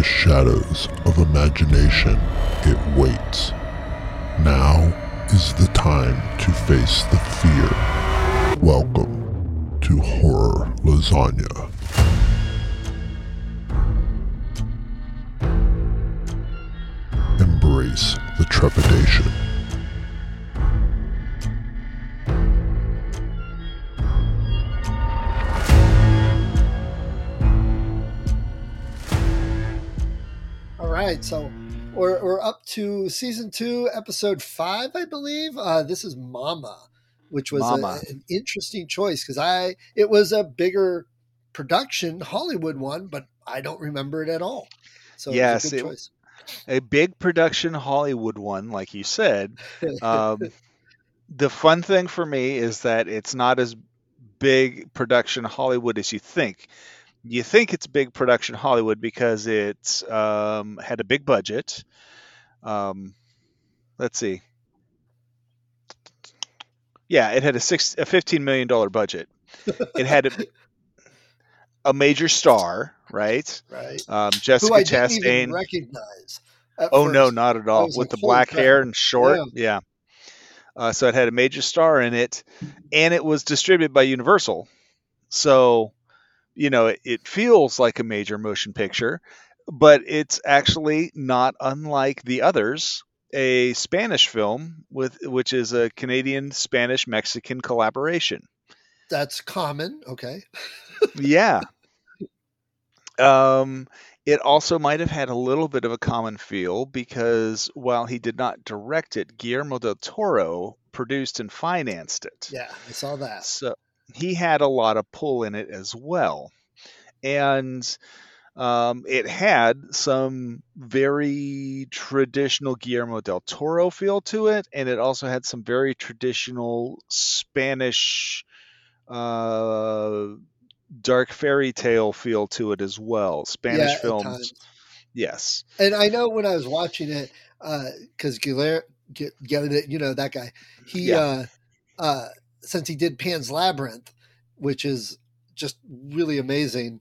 darkest shadows of imagination, it waits. Now is the time to face the fear. Welcome to Horror Lasagna. Embrace the trepidation. Right, so we're, we're up to season two, episode five, I believe. Uh, this is Mama, which was a- an interesting choice because I it was a bigger production Hollywood one, but I don't remember it at all. So Yes, it was a it- good choice. a big production Hollywood one, like you said. Um, the fun thing for me is that it's not as big production Hollywood as you think. You think it's big production Hollywood because it's um, had a big budget. Um, let's see. Yeah, it had a six a fifteen million dollar budget. It had a, a major star, right? right. Um, Who Jessica Chastain. recognize. Oh no, not at all. With like, the black crap." hair and short, Yeah. yeah. Uh, so it had a major star in it, and it was distributed by Universal. So, you know, it, it feels like a major motion picture, but it's actually not unlike the others. A Spanish film with which is a Canadian Spanish Mexican collaboration. That's common. Okay. yeah. Um, it also might have had a little bit of a common feel because while he did not direct it, Guillermo del Toro produced and financed it. Yeah, I saw that. So he had a lot of pull in it as well. And um, it had some very traditional Guillermo del Toro feel to it, and it also had some very traditional Spanish uh, dark fairy tale feel to it as well. Spanish Yeah, films. Yes. And I know when I was watching it, because Guillermo, you know that guy, he Yeah. uh, uh, since he did Pan's Labyrinth, which is just really amazing.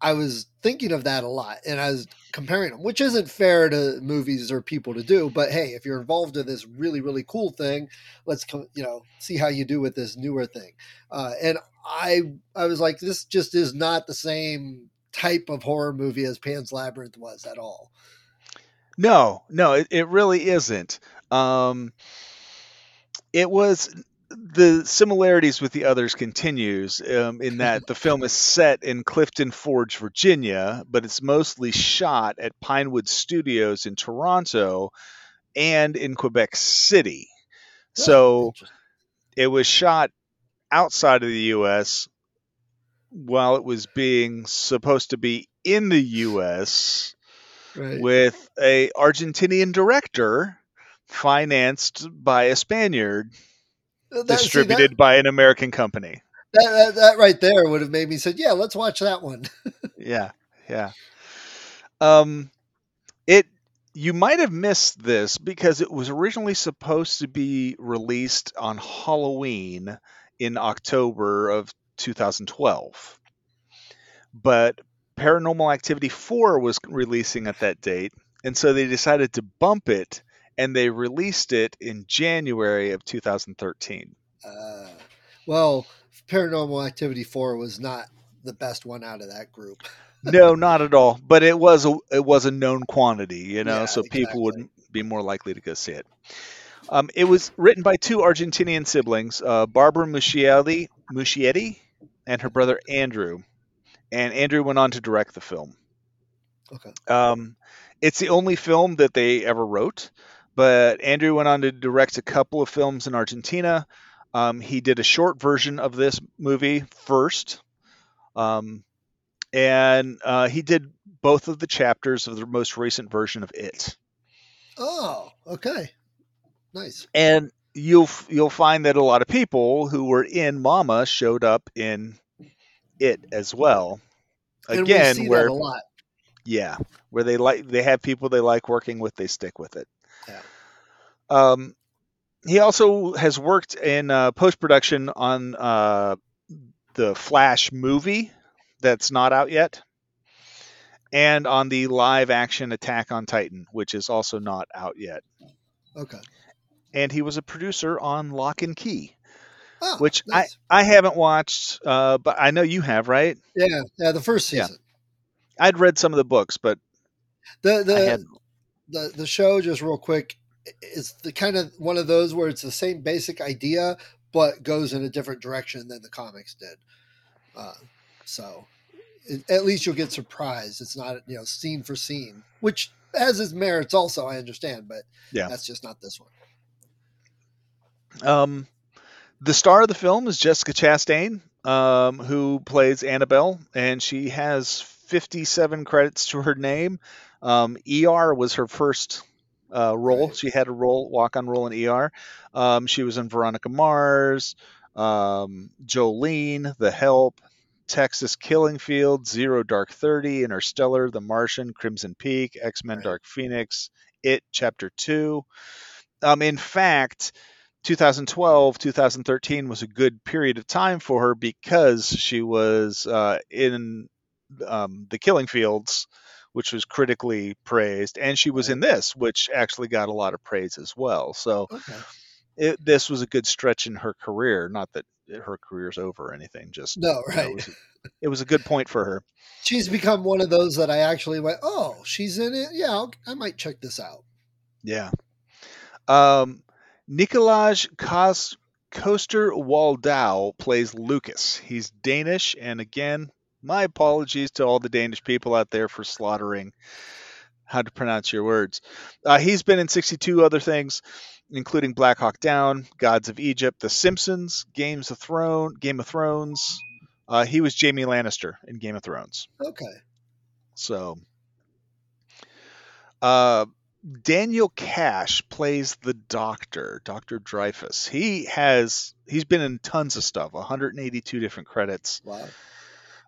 I was thinking of that a lot, and I was comparing them, which isn't fair to movies or people to do. But hey, if you're involved in this really really cool thing, let's co- you know see how you do with this newer thing. Uh, and I I was like, this just is not the same type of horror movie as Pan's Labyrinth was at all. No, no, it, it really isn't. Um, it was the similarities with the others continues um, in that the film is set in Clifton Forge, Virginia, but it's mostly shot at Pinewood Studios in Toronto and in Quebec City. So it was shot outside of the U.S. while it was being supposed to be in the U.S right. with a Argentinian director financed by a Spaniard That- see, distributed by an American company. that, that, that right there would have made me said, yeah, let's watch that one. Yeah, yeah. Um it you might have missed this because it was originally supposed to be released on Halloween in October of 2012. But Paranormal Activity 4 was releasing at that date, and so they decided to bump it and they released it in January of 2013. Uh, well, Paranormal Activity 4 was not the best one out of that group. no, not at all. But it was a it was a known quantity, you know, Yeah, so people would be more likely to go see it. Um, it was written by two Argentinian siblings, uh, Barbara Muschietti, Muschietti and her brother Andrew. And Andrew went on to direct the film. Okay. Um, it's the only film that they ever wrote, but Andrew went on to direct a couple of films in Argentina. Um, he did a short version of this movie first, um, and uh, he did both of the chapters of the most recent version of it. Oh, okay. Nice. And you'll you'll find that a lot of people who were in Mama showed up in it as well. we Again, see where that a lot. Yeah, where they like they have people they like working with, they stick with it. Yeah. Um, he also has worked in uh, post production on uh, the Flash movie, that's not out yet, and on the live action Attack on Titan, which is also not out yet. Okay. And he was a producer on Locke and Key, Oh, which nice. I I haven't watched, uh, but I know you have, right? yeah yeah the first season. Yeah. I'd read some of the books, but The the the the show just real quick is the kind of one of those where it's the same basic idea but goes in a different direction than the comics did. Uh, so it, at least you'll get surprised. It's not you know scene for scene, which has its merits also. I understand, but Yeah. that's just not this one. Um, the star of the film is Jessica Chastain, um, who plays Annabelle, and she has 57 credits to her name. Um, ER was her first uh, role. Right. She had a role, walk-on role in ER. Um, she was in Veronica Mars, um, Jolene, The Help, Texas Killing Field, Zero Dark Thirty, Interstellar, The Martian, Crimson Peak, X Men Right. Dark Phoenix, It Chapter Two. Um, in fact, 2012, 2013 was a good period of time for her because she was uh, in um, the Killing Fields, which was critically praised, and she was in this, which actually got a lot of praise as well. So Okay. it, this was a good stretch in her career. Not that her career's over or anything. Just No, you know, right. it, was, it was a good point for her. She's become one of those that I actually went, oh, she's in it. Yeah, I'll, I might check this out. Yeah. Um, Nikolaj Kos- Coster Waldau plays Lucas. He's Danish, and again, my apologies to all the Danish people out there for slaughtering how to pronounce your words. Uh, he's been in 62 other things, including Black Hawk Down, Gods of Egypt, The Simpsons, Games of Throne, Game of Thrones. Uh, he was Jaime Lannister in Game of Thrones. Okay. So, uh, Daniel Kash plays the Doctor, Doctor Dreyfus. He has he's been in tons of stuff, 182 different credits, Wow.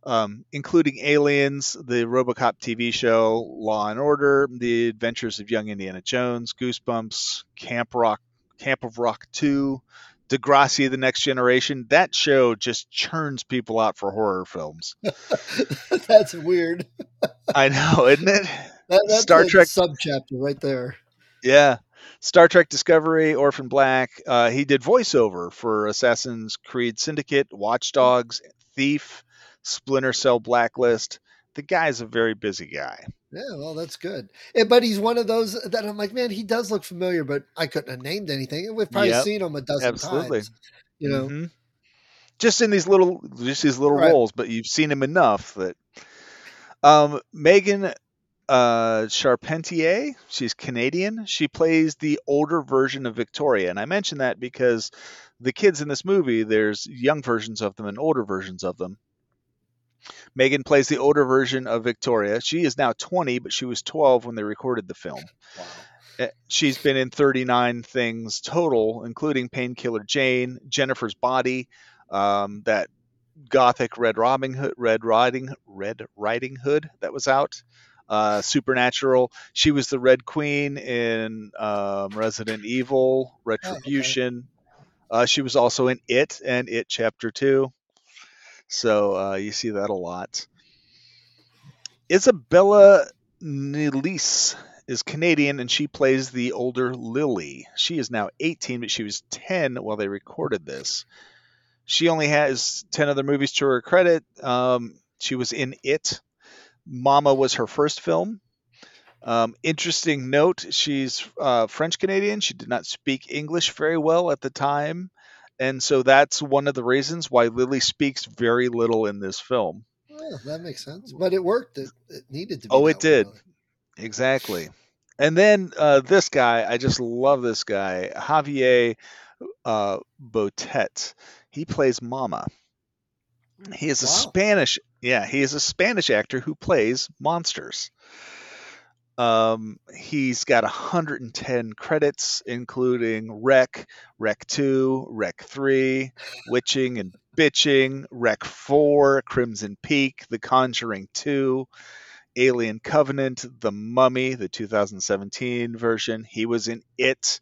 Um, including Aliens, the RoboCop TV show, Law and Order, The Adventures of Young Indiana Jones, Goosebumps, Camp Rock, Camp of Rock 2. Degrassi, The Next Generation. That show just churns people out for horror films. that's weird. I know, isn't it? That, that's Star a Trek subchapter right there. Yeah. Star Trek Discovery, Orphan Black. Uh, he did voiceover for Assassin's Creed Syndicate, Watch Dogs, Thief, Splinter Cell Blacklist. The guy's a very busy guy. Yeah, well, that's good. Eh, But he's one of those that I'm like, man, he does look familiar, but I couldn't have named anything. We've probably Yep, seen him a dozen absolutely. times. You know, Mhm. Just in these little, just these little Right. roles, but you've seen him enough that. Um, Megan uh, Charpentier, she's Canadian. She plays the older version of Victoria, and I mention that because the kids in this movie, there's young versions of them and older versions of them. Megan plays the older version of Victoria. She is now 20, but she was 12 when they recorded the film. wow. Uh, She's been in 39 things total, including Painkiller Jane, Jennifer's Body, um, that gothic Red Robin Hood, Red Riding, Red Riding Hood that was out, uh, Supernatural. She was the Red Queen in um, Resident Evil, Retribution. uh, she was also in It and It Chapter Two. So uh, you see that a lot. Isabella Nélisse is Canadian and she plays the older Lily. She is now 18, but she was 10 while they recorded this. She only has 10 other movies to her credit. Um, she was in It. Mama was her first film. Um, interesting note she's uh, French Canadian. She did not speak English very well at the time. And so that's one of the reasons why Lily speaks very little in this film. Well, that makes sense. But it worked. It, it needed to be. Oh, it did. Exactly. And then uh, this guy, I just love this guy, Javier uh, Botet. He plays Mama. He is a Spanish, yeah, he is a Spanish actor who plays monsters. Um, he's got 110 credits, including Rec, Rec 2, Rec 3, Witching and Bitching, Rec 4, Crimson Peak, The Conjuring 2, Alien Covenant, The Mummy, the 2017 version. He was in It.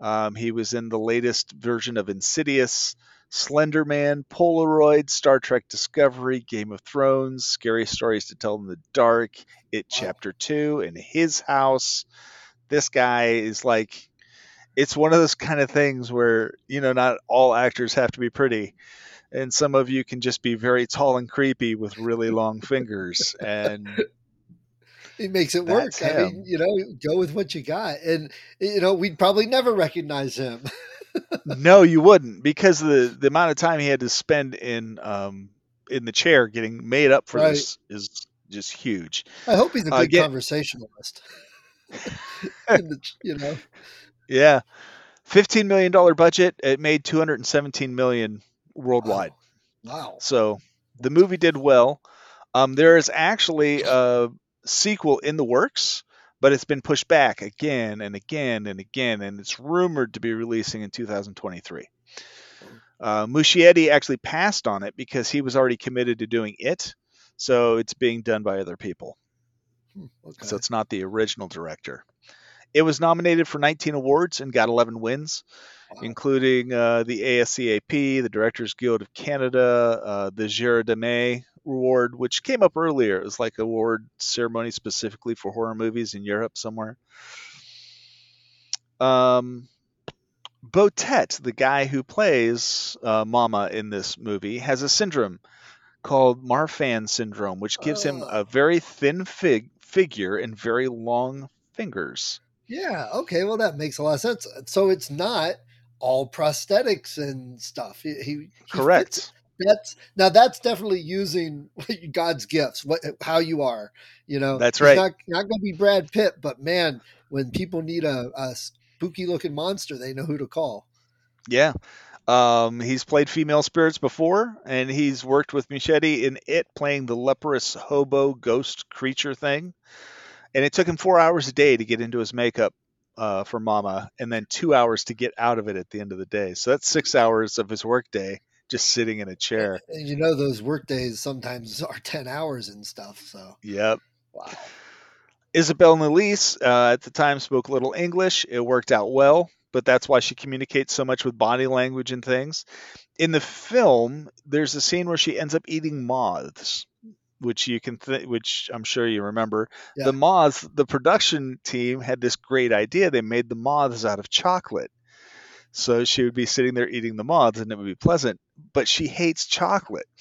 Um, he was in the latest version of Insidious, Slender Man, Polaroid, Star Trek Discovery, Game of Thrones, Scary Stories to Tell in the Dark, It Chapter 2, and His House. This guy is like, it's one of those kind of things where, you know, not all actors have to be pretty. And some of you can just be very tall and creepy with really long fingers. And he makes it work. I mean, you know, go with what you got, and you know, we'd probably never recognize him. no, you wouldn't, because the the amount of time he had to spend in um in the chair getting made up for Right. this is just huge. I hope he's a Uh, good get- conversationalist. The- you know, Yeah, fifteen million dollar budget. It made two hundred and seventeen million worldwide. wow. So the movie did well. Um, there is actually a sequel in the works, but it's been pushed back again and again and again, and it's rumored to be releasing in 2023. Uh, Muschietti actually passed on it because he was already committed to doing it, so it's being done by other people. Hmm, Okay. So it's not the original director. It was nominated for 19 awards and got 11 wins Wow. including uh, the ASCAP, the Directors Guild of Canada, uh, the Girardin Award, which came up earlier. It was like a award ceremony specifically for horror movies in Europe somewhere. Um, Botet, the guy who plays uh, Mama in this movie, has a syndrome called Marfan syndrome, which gives him Oh. a very thin fig- figure and very long fingers. Yeah. Okay. Well, that makes a lot of sense. So it's not all prosthetics and stuff. He, he he fits. Correct. That's now that's definitely using God's gifts. What how you are. You know. That's right. Not not going to be Brad Pitt, but man, when people need a, a spooky looking monster, they know who to call. Yeah. Um, he's played female spirits before, and he's worked with Muschietti in it, playing the leprous hobo ghost creature thing. And it took him four hours a day to get into his makeup uh, for Mama, and then two hours to get out of it at the end of the day. So that's six hours of his workday just sitting in a chair. And you know those work days sometimes are ten hours and stuff. So Yep. wow. Isabel Nélisse uh, at the time spoke little English. It worked out well, but that's why she communicates so much with body language and things. In the film, there's a scene where she ends up eating moths, which you can, th- which I'm sure you remember. Yeah. The moths, the production team had this great idea. They made the moths out of chocolate. So she would be sitting there eating the moths and it would be pleasant, but she hates chocolate.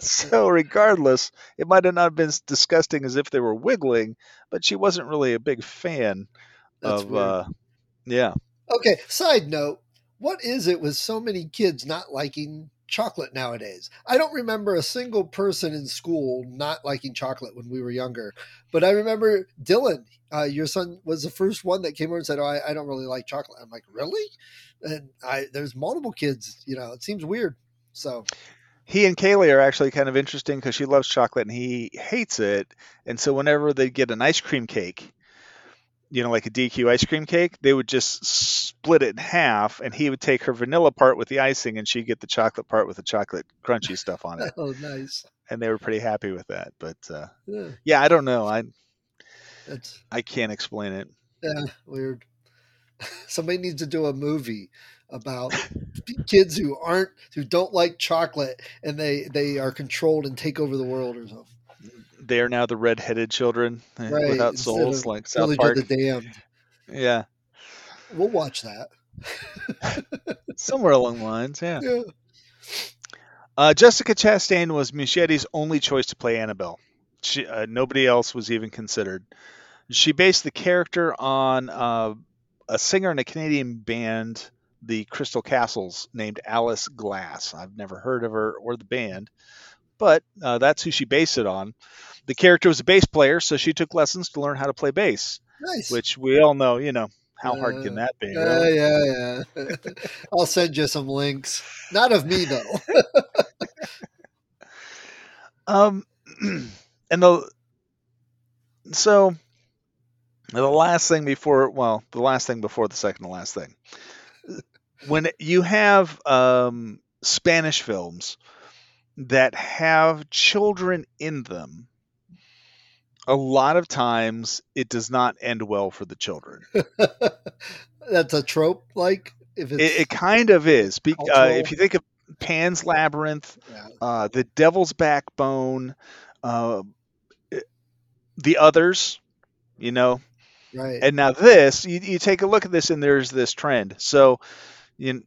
So, regardless, it might have not been as disgusting as if they were wiggling, but she wasn't really a big fan That's of. Uh, yeah, Okay, side note, what is it with so many kids not liking chocolate nowadays? I don't remember a single person in school not liking chocolate when we were younger. But I remember Dylan, uh, your son was the first one that came over and said, "Oh, I, I don't really like chocolate." I'm like, "Really?" And I there's multiple kids. You know, it seems weird. So he and Kaylee are actually kind of interesting because she loves chocolate and he hates it. And so, whenever they get an ice cream cake, you know, like a DQ ice cream cake, they would just split it in half, and he would take her vanilla part with the icing, and she'd get the chocolate part with the chocolate crunchy stuff on it. oh, nice. And they were pretty happy with that. But uh, Yeah, yeah, I don't know. I that's I can't explain it. yeah, weird. Somebody needs to do a movie about kids who aren't who don't like chocolate and they they are controlled and take over the world or something. They are now the red-headed children eh, Right, without souls, like South Village Park. of the Damned. Yeah, We'll watch that. somewhere along the lines. Yeah. Yeah. Uh, Jessica Chastain was Muschietti's only choice to play Annabelle. She, uh, nobody else was even considered. She based the character on uh, a singer in a Canadian band, the Crystal Castles, named Alice Glass. I've never heard of her or the band, but uh, that's who she based it on. The character was a bass player, so she took lessons to learn how to play bass, Nice. which we all know, you know, how hard can Uh, that be? yeah, right? yeah, yeah. I'll send you some links. Not of me though. Um, and the so the last thing before, well, the last thing before the second to last thing, when you have um, Spanish films that have children in them, a lot of times it does not end well for the children. That's a trope, like If It, it's it kind of is. Be, uh, if you think of Pan's Labyrinth, yeah, uh, The Devil's Backbone, uh, the others, you know, right. and now this, you, you take a look at this, and there's this trend. So, you,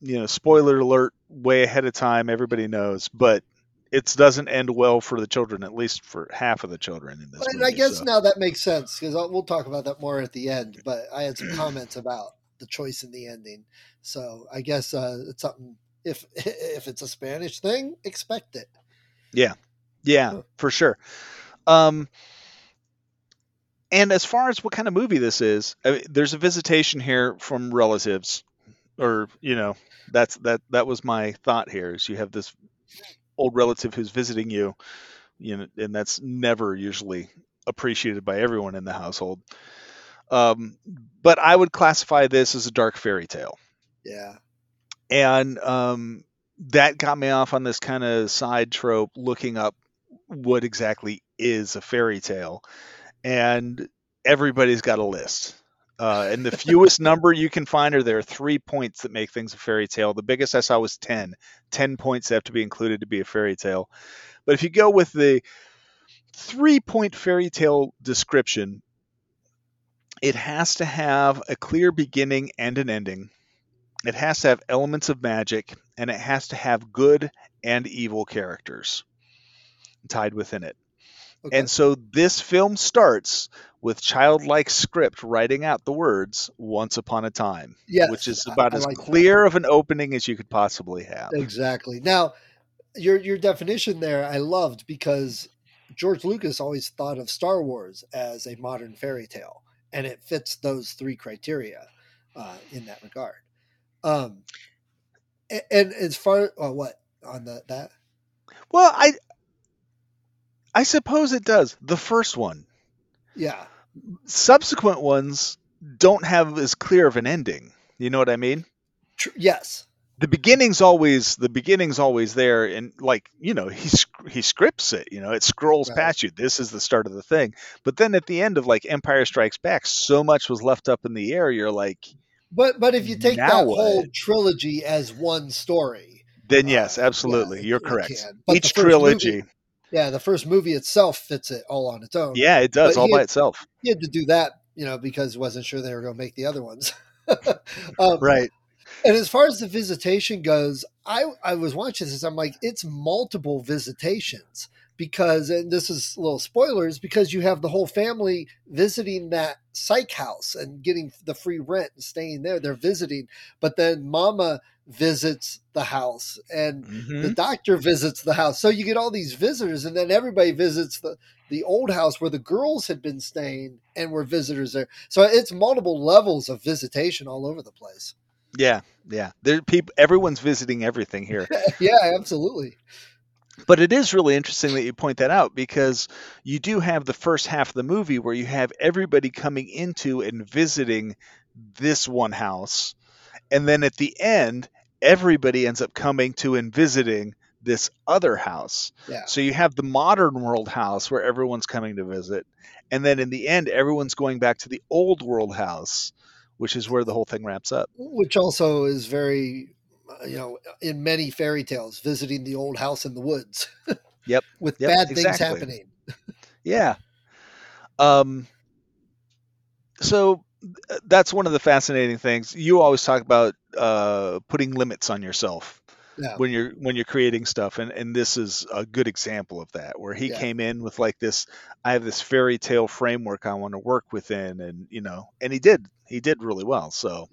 you know, spoiler alert, way ahead of time, everybody knows, but it doesn't end well for the children, at least for half of the children in this and movie. I guess so. now that makes sense because we'll talk about that more at the end. But I had some comments about the choice in the ending, so I guess uh, it's something. If if it's a Spanish thing, expect it. Yeah, Huh. for sure. Um, and as far as what kind of movie this is, I mean, there's a visitation here from relatives, or you know, that's that that was my thought here. Is you have this old relative who's visiting you, you know, and that's never usually appreciated by everyone in the household. Um, but I would classify this as a dark fairy tale. Yeah, and um, that got me off on this kind of side trope looking up what exactly is a fairy tale. And everybody's got a list uh, and the fewest number you can find are there are three points that make things a fairy tale the biggest i saw was 10 10 points have to be included to be a fairy tale but if you go with the three point fairy tale description it has to have a clear beginning and an ending it has to have elements of magic and it has to have good and evil characters tied within it. okay. And so this film starts with childlike script writing out the words once upon a time, yes, which is about I as like that. clear of an opening as you could possibly have. Exactly. Now, your your definition there, I loved because George Lucas always thought of Star Wars as a modern fairy tale, and it fits those three criteria uh, in that regard. Um, a- and, as far uh, what on the that Well, I I suppose it does. The first one. Yeah Subsequent ones don't have as clear of an ending. You know what I mean? tr- yes the beginning's always the beginning's always there and like you know he he scripts it you know it scrolls Right. past you this is the start of the thing but then at the end of like empire strikes back so much was left up in the air you're like but but if you take that whole trilogy as one story then Uh, yes yeah, absolutely it- you're correct can. But the each trilogy movie- yeah the first movie itself fits it all on its own. Yeah it does But all by had- itself. he had to do that you know because wasn't sure they were going to make the other ones. Um, right. And as far as the visitation goes, I I was watching this. I'm like, it's multiple visitations because, and this is little spoilers, because you have the whole family visiting that psych house and getting the free rent and staying there. They're visiting, but then Mama visits the house and Mhm. the doctor visits the house. So you get all these visitors, and then everybody visits the the old house where the girls had been staying and were visitors there. So it's multiple levels of visitation all over the place. yeah yeah there people everyone's visiting everything here yeah, absolutely. But it is really interesting that you point that out because you do have the first half of the movie where you have everybody coming into and visiting this one house. And then at the end, everybody ends up coming to and visiting this other house. Yeah. So you have the modern world house where everyone's coming to visit. And then in the end, everyone's going back to the old world house, which is where the whole thing wraps up. Which also is very, you know, in many fairy tales, visiting the old house in the woods. Yep, With yep, bad things happening. Yeah. Um. So that's one of the fascinating things. You always talk about uh, putting limits on yourself Yeah. when you're when you're creating stuff, and and this is a good example of that, where he Yeah. came in with like this. I have this fairy tale framework I want to work within, and you know, and he did. He did really well. So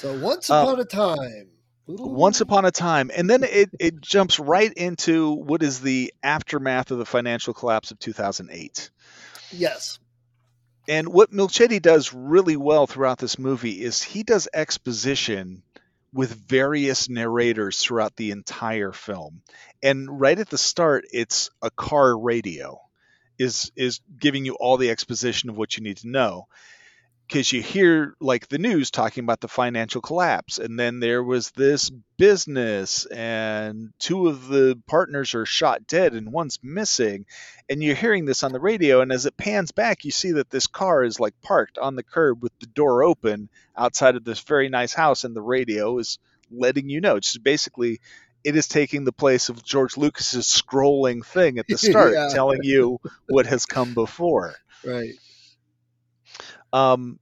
So once Uh, upon a time. once upon a time and then it, it jumps right into what is the aftermath of the financial collapse of 2008 Yes. And what Muschietti does really well throughout this movie is he does exposition with various narrators throughout the entire film. And right at the start, it's a car radio is is giving you all the exposition of what you need to know. Because you hear like the news talking about the financial collapse and then there was this business and two of the partners are shot dead and one's missing and you're hearing this on the radio and as it pans back you see that this car is like parked on the curb with the door open outside of this very nice house and the radio is letting you know it's basically it is taking the place of George Lucas's scrolling thing at the start Yeah. telling you what has come before Right. Um,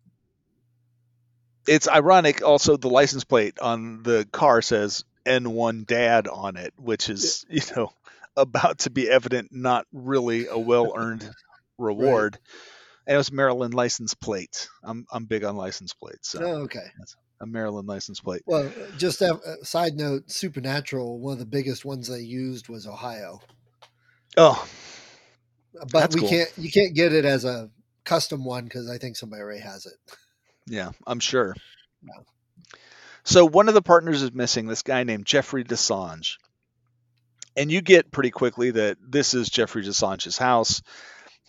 it's ironic. Also, the license plate on the car says N1 Dad on it, which is you know about to be evident not really a well-earned reward. And it was Maryland license plate. I'm I'm big on license plates, so Oh, okay. a Maryland license plate. Well, just a a side note: Supernatural. One of the biggest ones they used was Ohio, Oh, but we cool. can't. You can't get it as a custom one because I think somebody already has it. Yeah, I'm sure. No. So one of the partners is missing, this guy named Jeffrey Desange. And you get pretty quickly that this is Jeffrey Desange's house.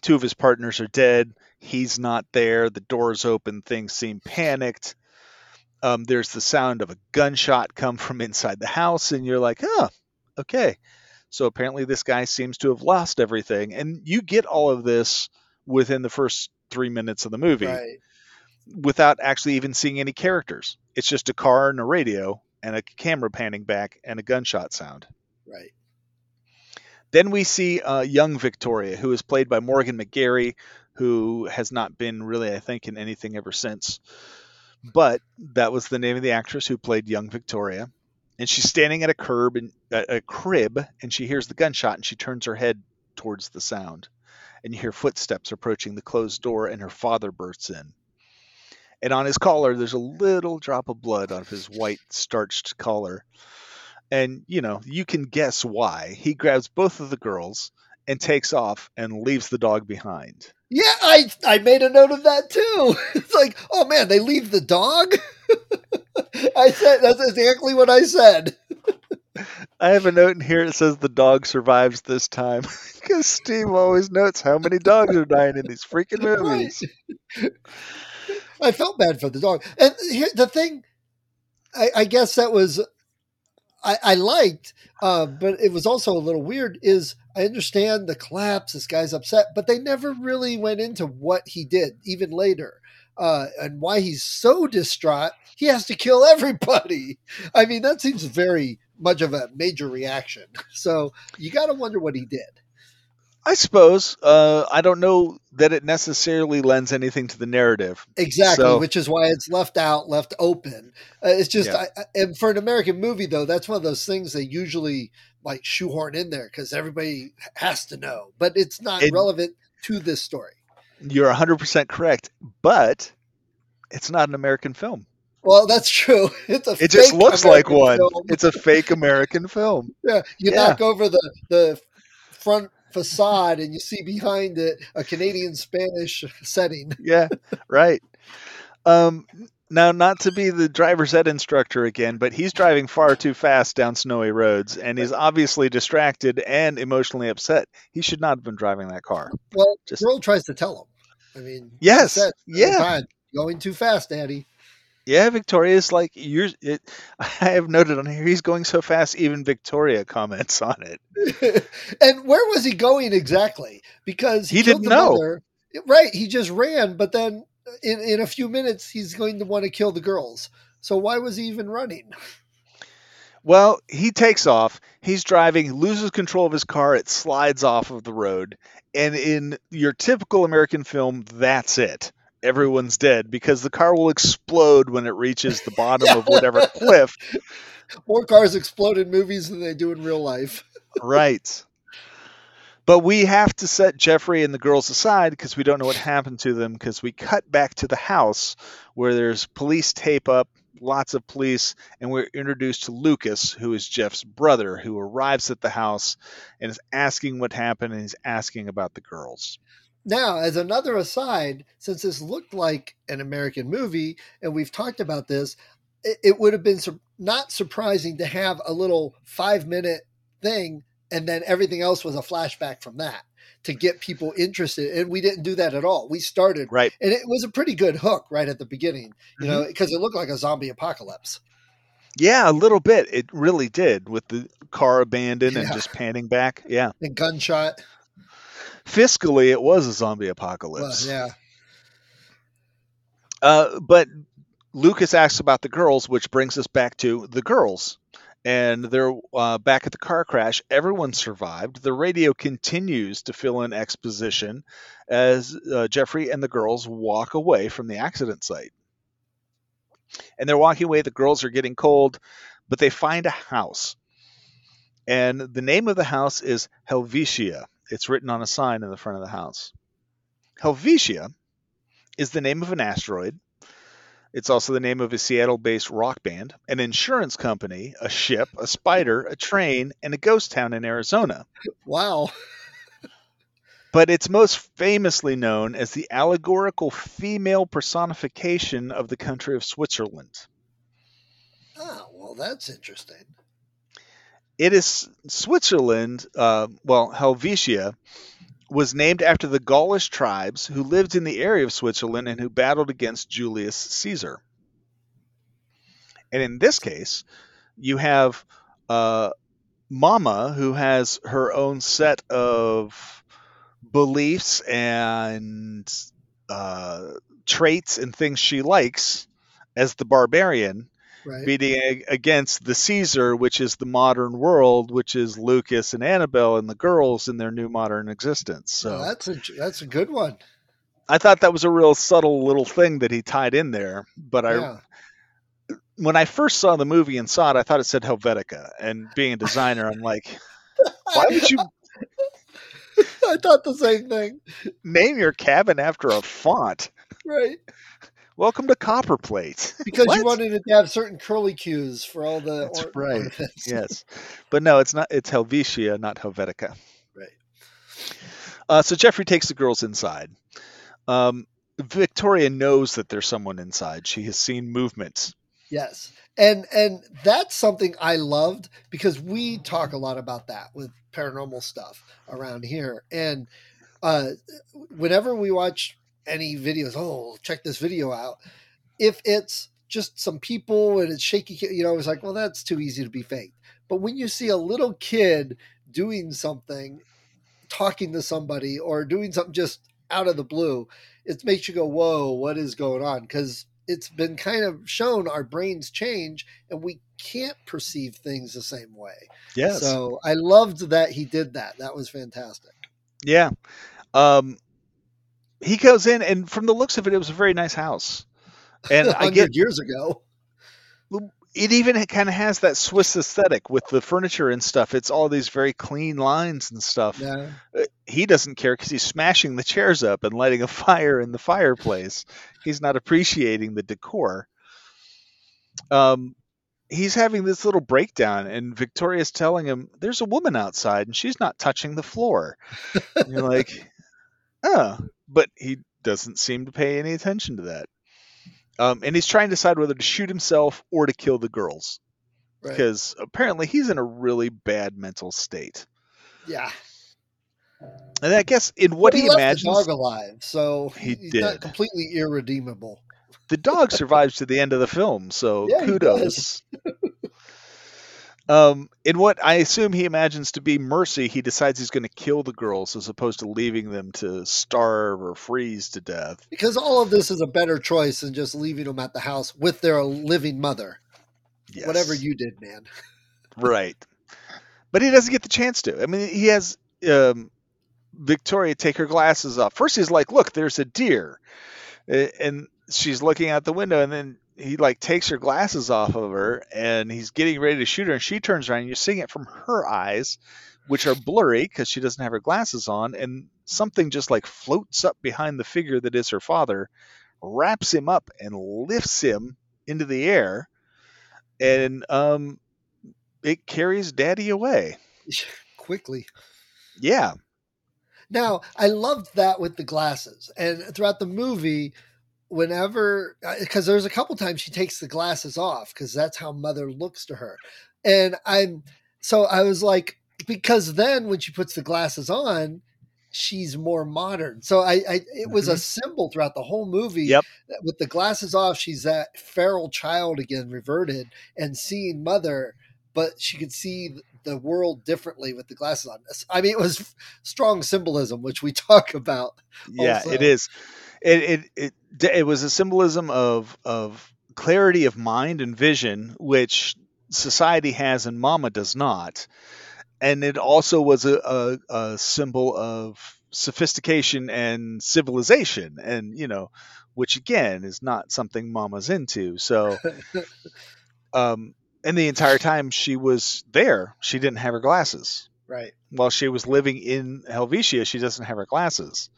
Two of his partners are dead. He's not there. The door's open. Things seem panicked. Um, there's the sound of a gunshot come from inside the house, and you're like, oh, okay. So apparently this guy seems to have lost everything. And you get all of this within the first three minutes of the movie Right. without actually even seeing any characters. It's just a car and a radio and a camera panning back and a gunshot sound. Right. Then we see uh, young Victoria, who is played by Morgan McGarry, who has not been really, I think, in anything ever since. But that was the name of the actress who played young Victoria. And she's standing at a curb and a a crib, and she hears the gunshot, and she turns her head towards the sound. And you hear footsteps approaching the closed door, and her father bursts in. And on his collar, there's a little drop of blood on his white starched collar. And, you know, you can guess why. He grabs both of the girls and takes off and leaves the dog behind. Yeah, I I made a note of that too. It's like, oh man, they leave the dog. I said that's exactly what I said. I have a note in here that says the dog survives this time because Steve always notes how many dogs are dying in these freaking movies. I felt bad for the dog. And here, the thing, I, I guess that was, I, I liked, uh, but it was also a little weird. Is I understand the collapse. This guy's upset, but they never really went into what he did, even later, uh, and why he's so distraught. He has to kill everybody. I mean, that seems very much of a major reaction. So you got to wonder what he did. I suppose. Uh, I don't know that it necessarily lends anything to the narrative. Exactly, So- which is why it's left out, left open. Uh, it's just, Yeah. I, I- and for an American movie, though, that's one of those things they usually like shoehorn in there because everybody has to know, but it's not And- relevant to this story. You're 100% correct, but it's not an American film. Well, that's true. It's a. It just looks like one. film. It's a fake American film. Yeah, you Yeah. knock over the the front facade and you see behind it a Canadian Spanish setting. Yeah, right. Um, now, not to be the driver's ed instructor again, but he's driving far too fast down snowy roads, and he's obviously distracted and emotionally upset. He should not have been driving that car. Well, Just- the girl tries to tell him. I mean, Yes, said, yeah. "Fine, going too fast, Daddy. Yeah, Victoria's like you're. It, I have noted on here he's going so fast. Even Victoria comments on it. and where was he going exactly? Because He killed didn't know. mother. Right, he just ran, but then in, in a few minutes he's going to want to kill the girls. So why was he even running? Well, he takes off. He's driving, loses control of his car. It slides off of the road. And in your typical American film, that's it. Everyone's dead because the car will explode when it reaches the bottom of whatever cliff. More cars explode in movies than they do in real life. Right. But we have to set Jeffrey and the girls aside because we don't know what happened to them because we cut back to the house where there's police tape up, lots of police, and we're introduced to Lucas, who is Jeff's brother, who arrives at the house and is asking what happened and he's asking about the girls. Now, as another aside, since this looked like an American movie, and we've talked about this, it, it would have been sur- not surprising to have a little five minute thing, and then everything else was a flashback from that. To get people interested. And we didn't do that at all. We started Right. and it was a pretty good hook right at the beginning, you know, because it looked like a zombie apocalypse. Yeah, a little bit. It really did with the car abandoned and just panning back. Yeah. And gunshot. Fiscally, it was a zombie Well, apocalypse. yeah. Uh, but Lucas asks about the girls, which brings us back to the girls. And they're uh, back at the car crash. Everyone survived. The radio continues to fill in exposition as uh, Jeffrey and the girls walk away from the accident site. And they're walking away. The girls are getting cold, but they find a house. And the name of the house is Helvetia. It's written on a sign in the front of the house. Helvetia is the name of an asteroid. It's also the name of a Seattle based rock band, an insurance company, a ship, a spider, a train, and a ghost town in Arizona. Wow. But it's most famously known as the allegorical female personification of the country of Switzerland. Oh, well, that's interesting. It is Switzerland, uh, well, Helvetia, was named after the Gaulish tribes who lived in the area of Switzerland and who battled against Julius Caesar. And in this case, you have uh, Mama, who has her own set of beliefs and uh, traits and things she likes as the barbarian, Right. beating against the Caesar, which is the modern world, which is Lucas and Annabelle and the girls in their new modern existence. So that's a that's a good one. I thought that was a real subtle little thing that he tied in there. But I, yeah. when I first saw the movie and saw it, I thought it said Helvetica. And being a designer, I'm like, why would you I thought the same thing. name your cabin after a font? Right. Welcome to Copperplate. Because you wanted it to have certain curly cues for all the That's or- right. ornaments. yes, but no, it's not. It's Helvetia, not Helvetica. Right. Uh, so Jeffrey takes the girls inside. Um, Victoria knows that there's someone inside. She has seen movements. Yes. And and that's something I loved because we talk a lot about that with paranormal stuff around here. And uh whenever we watch any videos, oh, check this video out. If it's just some people and it's shaky, you know, it's like, well, that's too easy to be faked. But when you see a little kid doing something, talking to somebody or doing something just out of the blue, it makes you go, whoa, what is going on? Because it's been kind of shown our brains change and we can't perceive things the same way. Yes. So I loved that he did that. That was fantastic. yeah. Um, he goes in, and from the looks of it, it was a very nice house. And I get years ago. it even kind of has that Swiss aesthetic with the furniture and stuff. It's all these very clean lines and stuff. Yeah. Uh, he doesn't care because he's smashing the chairs up and lighting a fire in the fireplace. He's not appreciating the decor. Um, he's having this little breakdown, and Victoria's telling him, "There's a woman outside, and she's not touching the floor." And you're like, "Oh," but he doesn't seem to pay any attention to that. Um, and he's trying to decide whether to shoot himself or to kill the girls Right. because apparently he's in a really bad mental state. Yeah. And I guess in what he, left imagines, dog alive, so He he's did. not completely irredeemable. the dog survives to the end of the film, so Yeah, he kudos. um, in what I assume he imagines to be mercy, he decides he's going to kill the girls as opposed to leaving them to starve or freeze to death. Because all of this is a better choice than just leaving them at the house with their living mother. Yes. Whatever you did, man. right. But he doesn't get the chance to. I mean, he has um, Victoria take her glasses off. First, he's like, "Look, there's a deer," and she's looking out the window, and then he like takes her glasses off of her, and he's getting ready to shoot her, and she turns around, and you're seeing it from her eyes, which are blurry because she doesn't have her glasses on, and something just like floats up behind the figure that is her father, wraps him up, and lifts him into the air, and um, it carries Daddy away. Quickly. Yeah. Now, I loved that with the glasses. And throughout the movie, whenever, because there's a couple times she takes the glasses off because that's how mother looks to her. And I'm, so I was like, because then when she puts the glasses on, she's more modern. So I, I it was a Mhm. symbol throughout the whole movie. Yep. With the glasses off, she's that feral child again, reverted, and seeing mother, but she could see the world differently with the glasses on. I mean, it was strong symbolism, which we talk about. yeah also. it is it, it it it was a symbolism of of clarity of mind and vision which society has and mama does not and it also was a, a, a symbol of sophistication and civilization and you know which again is not something mama's into so um and the entire time she was there she didn't have her glasses Right. while she was living in Helvetia, she doesn't have her glasses.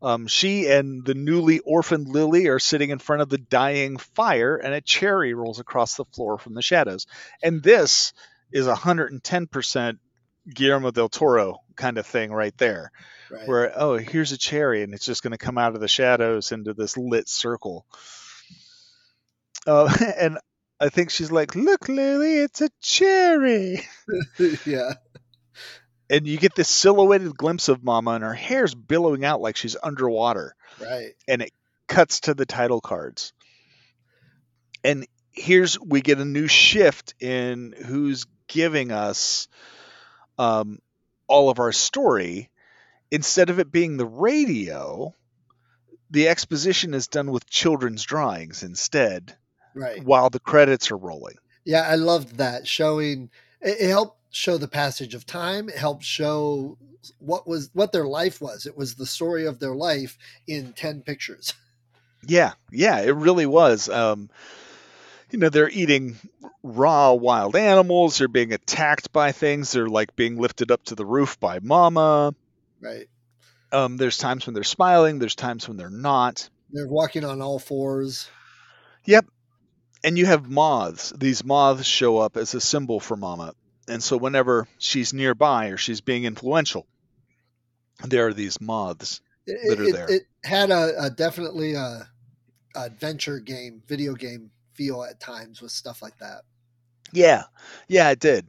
Um, she and the newly orphaned Lily are sitting in front of the dying fire, and a cherry rolls across the floor from the shadows. And this is 110% Guillermo del Toro kind of thing right there, Right. where, oh, here's a cherry, and it's just going to come out of the shadows into this lit circle. Uh, and I think she's like, look, Lily, it's a cherry. yeah. And you get this silhouetted glimpse of Mama, and her hair's billowing out like she's underwater, Right. and it cuts to the title cards. And here's we get a new shift in who's giving us um, all of our story. Instead of it being the radio, the exposition is done with children's drawings instead, Right. while the credits are rolling. Yeah, I loved that showing. It, it helped show the passage of time. It helped show what was what their life was. It was the story of their life in ten pictures. Yeah, yeah, it really was. Um, you know, they're eating raw wild animals. They're being attacked by things. They're like being lifted up to the roof by mama. Right. Um, there's times when they're smiling. There's times when they're not. They're walking on all fours. Yep. And you have moths. These moths show up as a symbol for mama. And so whenever she's nearby or she's being influential, there are these moths. It, That are it- there. it had a, a definitely a, a adventure game, video game feel at times with stuff like that. Yeah, yeah, it did.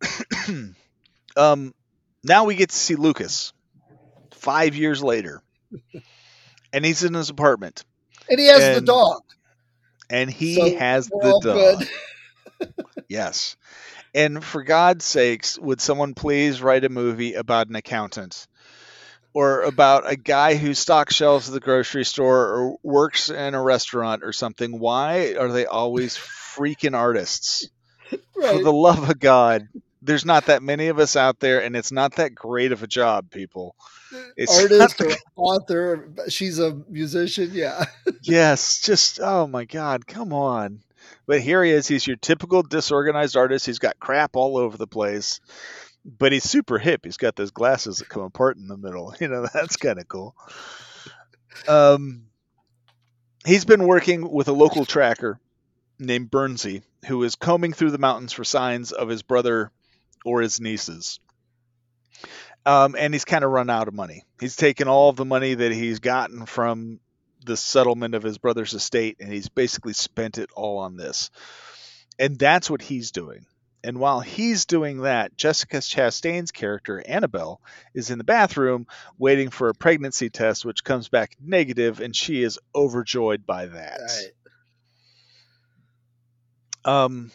um, now we get to see Lucas five years later, and he's in his apartment, And he has the dog. and he So has the dog. Yes, and for God's sakes, would someone please write a movie about an accountant? Or about a guy who stocks shelves at the grocery store or works in a restaurant or something. Why are they always freaking artists? For the love of God, there's not that many of us out there, and it's not that great of a job, people. It's Artist not- or author. She's a musician. Yeah. yes, just oh my God, come on. But here he is. He's your typical disorganized artist. He's got crap all over the place, but he's super hip. He's got those glasses that come apart in the middle. You know, that's kind of cool. Um, he's been working with a local tracker named Bernsey, who is combing through the mountains for signs of his brother or his nieces. Um, and he's kind of run out of money. He's taken all of the money that he's gotten from the settlement of his brother's estate, and he's basically spent it all on this. And that's what he's doing. And while he's doing that, Jessica Chastain's character, Annabelle, is in the bathroom waiting for a pregnancy test, which comes back negative, and she is overjoyed by that. Right. Um,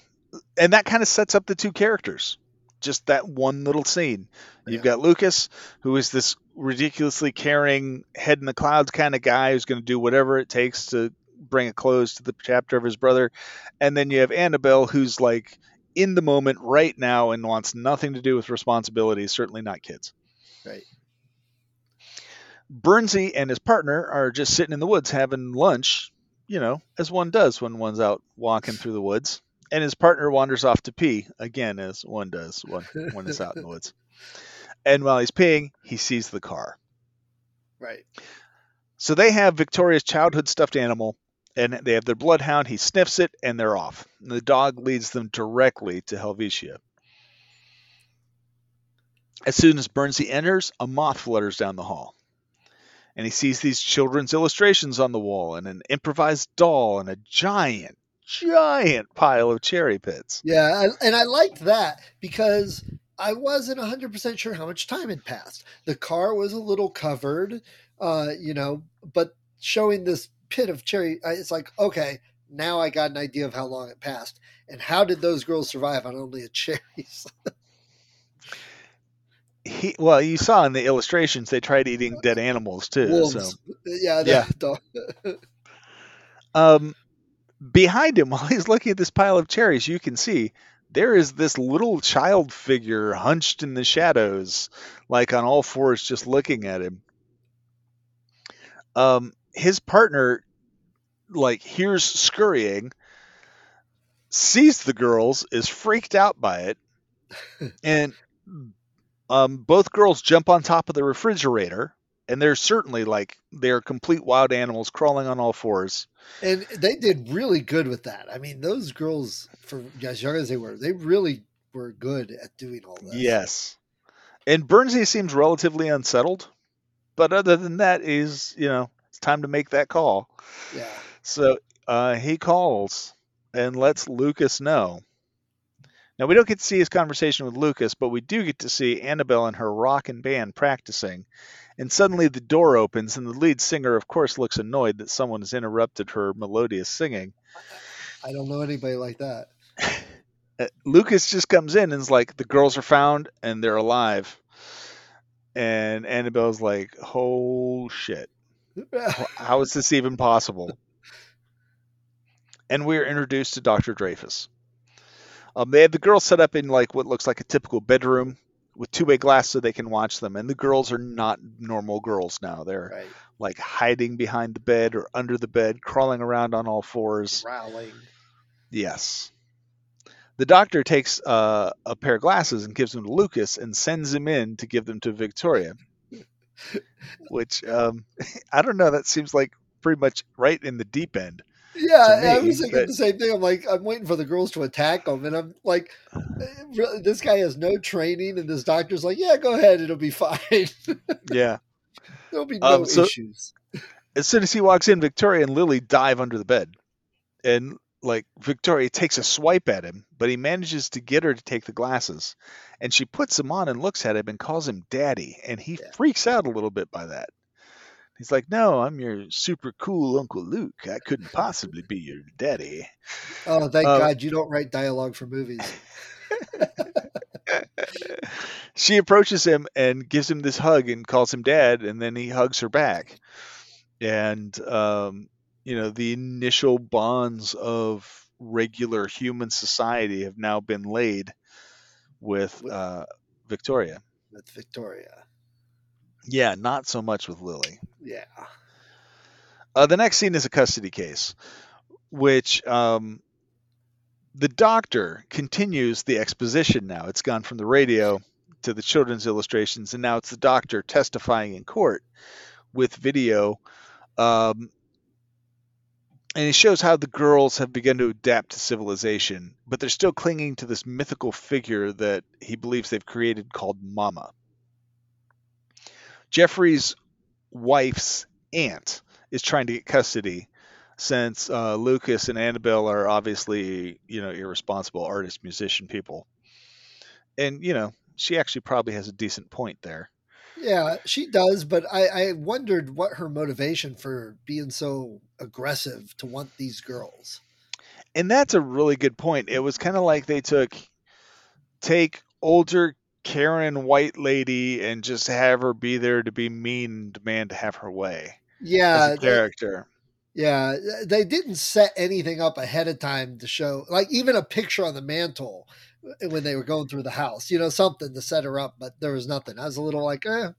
and that kind of sets up the two characters. Just that one little scene. You've got Lucas, who is this ridiculously caring, head in the clouds kind of guy who's going to do whatever it takes to bring a close to the chapter of his brother. And then you have Annabelle, who's like in the moment right now and wants nothing to do with responsibilities, certainly not kids. Right. Bernsey and his partner are just sitting in the woods having lunch, you know, as one does when one's out walking through the woods. And his partner wanders off to pee, again, as one does when one is out in the woods. And while he's peeing, he sees the car. Right. So they have Victoria's childhood stuffed animal, and they have their bloodhound. He sniffs it, and they're off. And the dog leads them directly to Helvetia. As soon as Bernsey enters, a moth flutters down the hall. And he sees these children's illustrations on the wall, and an improvised doll, and a giant, giant pile of cherry pits. Yeah, and I liked that because I wasn't 100% sure how much time had passed. The car was a little covered, uh, you know, but showing this pit of cherry, it's like, okay, now I got an idea of how long it passed. And how did those girls survive on only a cherries? he, well, you saw in the illustrations they tried eating dead animals too. Wolves. So. Yeah, Yeah. Um, behind him, while he's looking at this pile of cherries, you can see there is this little child figure hunched in the shadows, like on all fours, just looking at him. Um, his partner, like, hears scurrying, sees the girls, is freaked out by it, and um, both girls jump on top of the refrigerator. And they're certainly like they're complete wild animals crawling on all fours. and they did really good with that. I mean, those girls, for as young as they were, they really were good at doing all that. Yes. And Burnsley seems relatively unsettled, but other than that, is you know it's time to make that call. Yeah. So uh, he calls and lets Lucas know. Now we don't get to see his conversation with Lucas, but we do get to see Annabelle and her rock and band practicing. And suddenly the door opens, and the lead singer, of course, looks annoyed that someone has interrupted her melodious singing. I don't know anybody like that. Uh, Lucas just comes in and is like, "The girls are found and they're alive." And Annabelle's like, "Oh shit! How is this even possible?" And we're introduced to Doctor Dreyfuss. Um, they have the girls set up in like what looks like a typical bedroom with two-way glass so they can watch them. And the girls are not normal girls now; they're right. like hiding behind the bed or under the bed, crawling around on all fours. Growling. Yes. The doctor takes uh, a pair of glasses and gives them to Lucas and sends him in to give them to Victoria. Which um, I don't know. That seems like pretty much right in the deep end. Yeah, to I was thinking but- the same thing. I'm like, I'm waiting for the girls to attack him, and I'm like, eh, really, this guy has no training, and this doctor's like, yeah, go ahead, it'll be fine. Yeah. There'll be no Um, so- issues. As soon as he walks in, Victoria and Lily dive under the bed, and like Victoria takes a swipe at him, but he manages to get her to take the glasses, and she puts them on and looks at him and calls him daddy, and he Yeah. freaks out a little bit by that. He's like, "No, I'm your super cool Uncle Luke. I couldn't possibly be your daddy." Oh, thank um, God you don't write dialogue for movies. she approaches him and gives him this hug and calls him dad, and then he hugs her back. And um, you know, the initial bonds of regular human society have now been laid with uh, Victoria. With Victoria. Yeah, not so much with Lily. Yeah. Uh, the next scene is a custody case, which um, the doctor continues the exposition now. It's gone from the radio to the children's illustrations, and now it's the doctor testifying in court with video. Um, and he shows how the girls have begun to adapt to civilization, but they're still clinging to this mythical figure that he believes they've created called Mama. Jeffrey's wife's aunt is trying to get custody since uh, Lucas and Annabelle are obviously, you know, irresponsible artist, musician people. And, you know, she actually probably has a decent point there. Yeah, she does, but I, I wondered what her motivation for being so aggressive to want these girls. And that's a really good point. It was kind of like they took take older Karen white lady and just have her be there to be mean and demand to have her way Yeah, as a they- character. yeah, they didn't set anything up ahead of time to show, like even a picture on the mantle when they were going through the house, you know, something to set her up, but there was nothing. I was a little like, eh,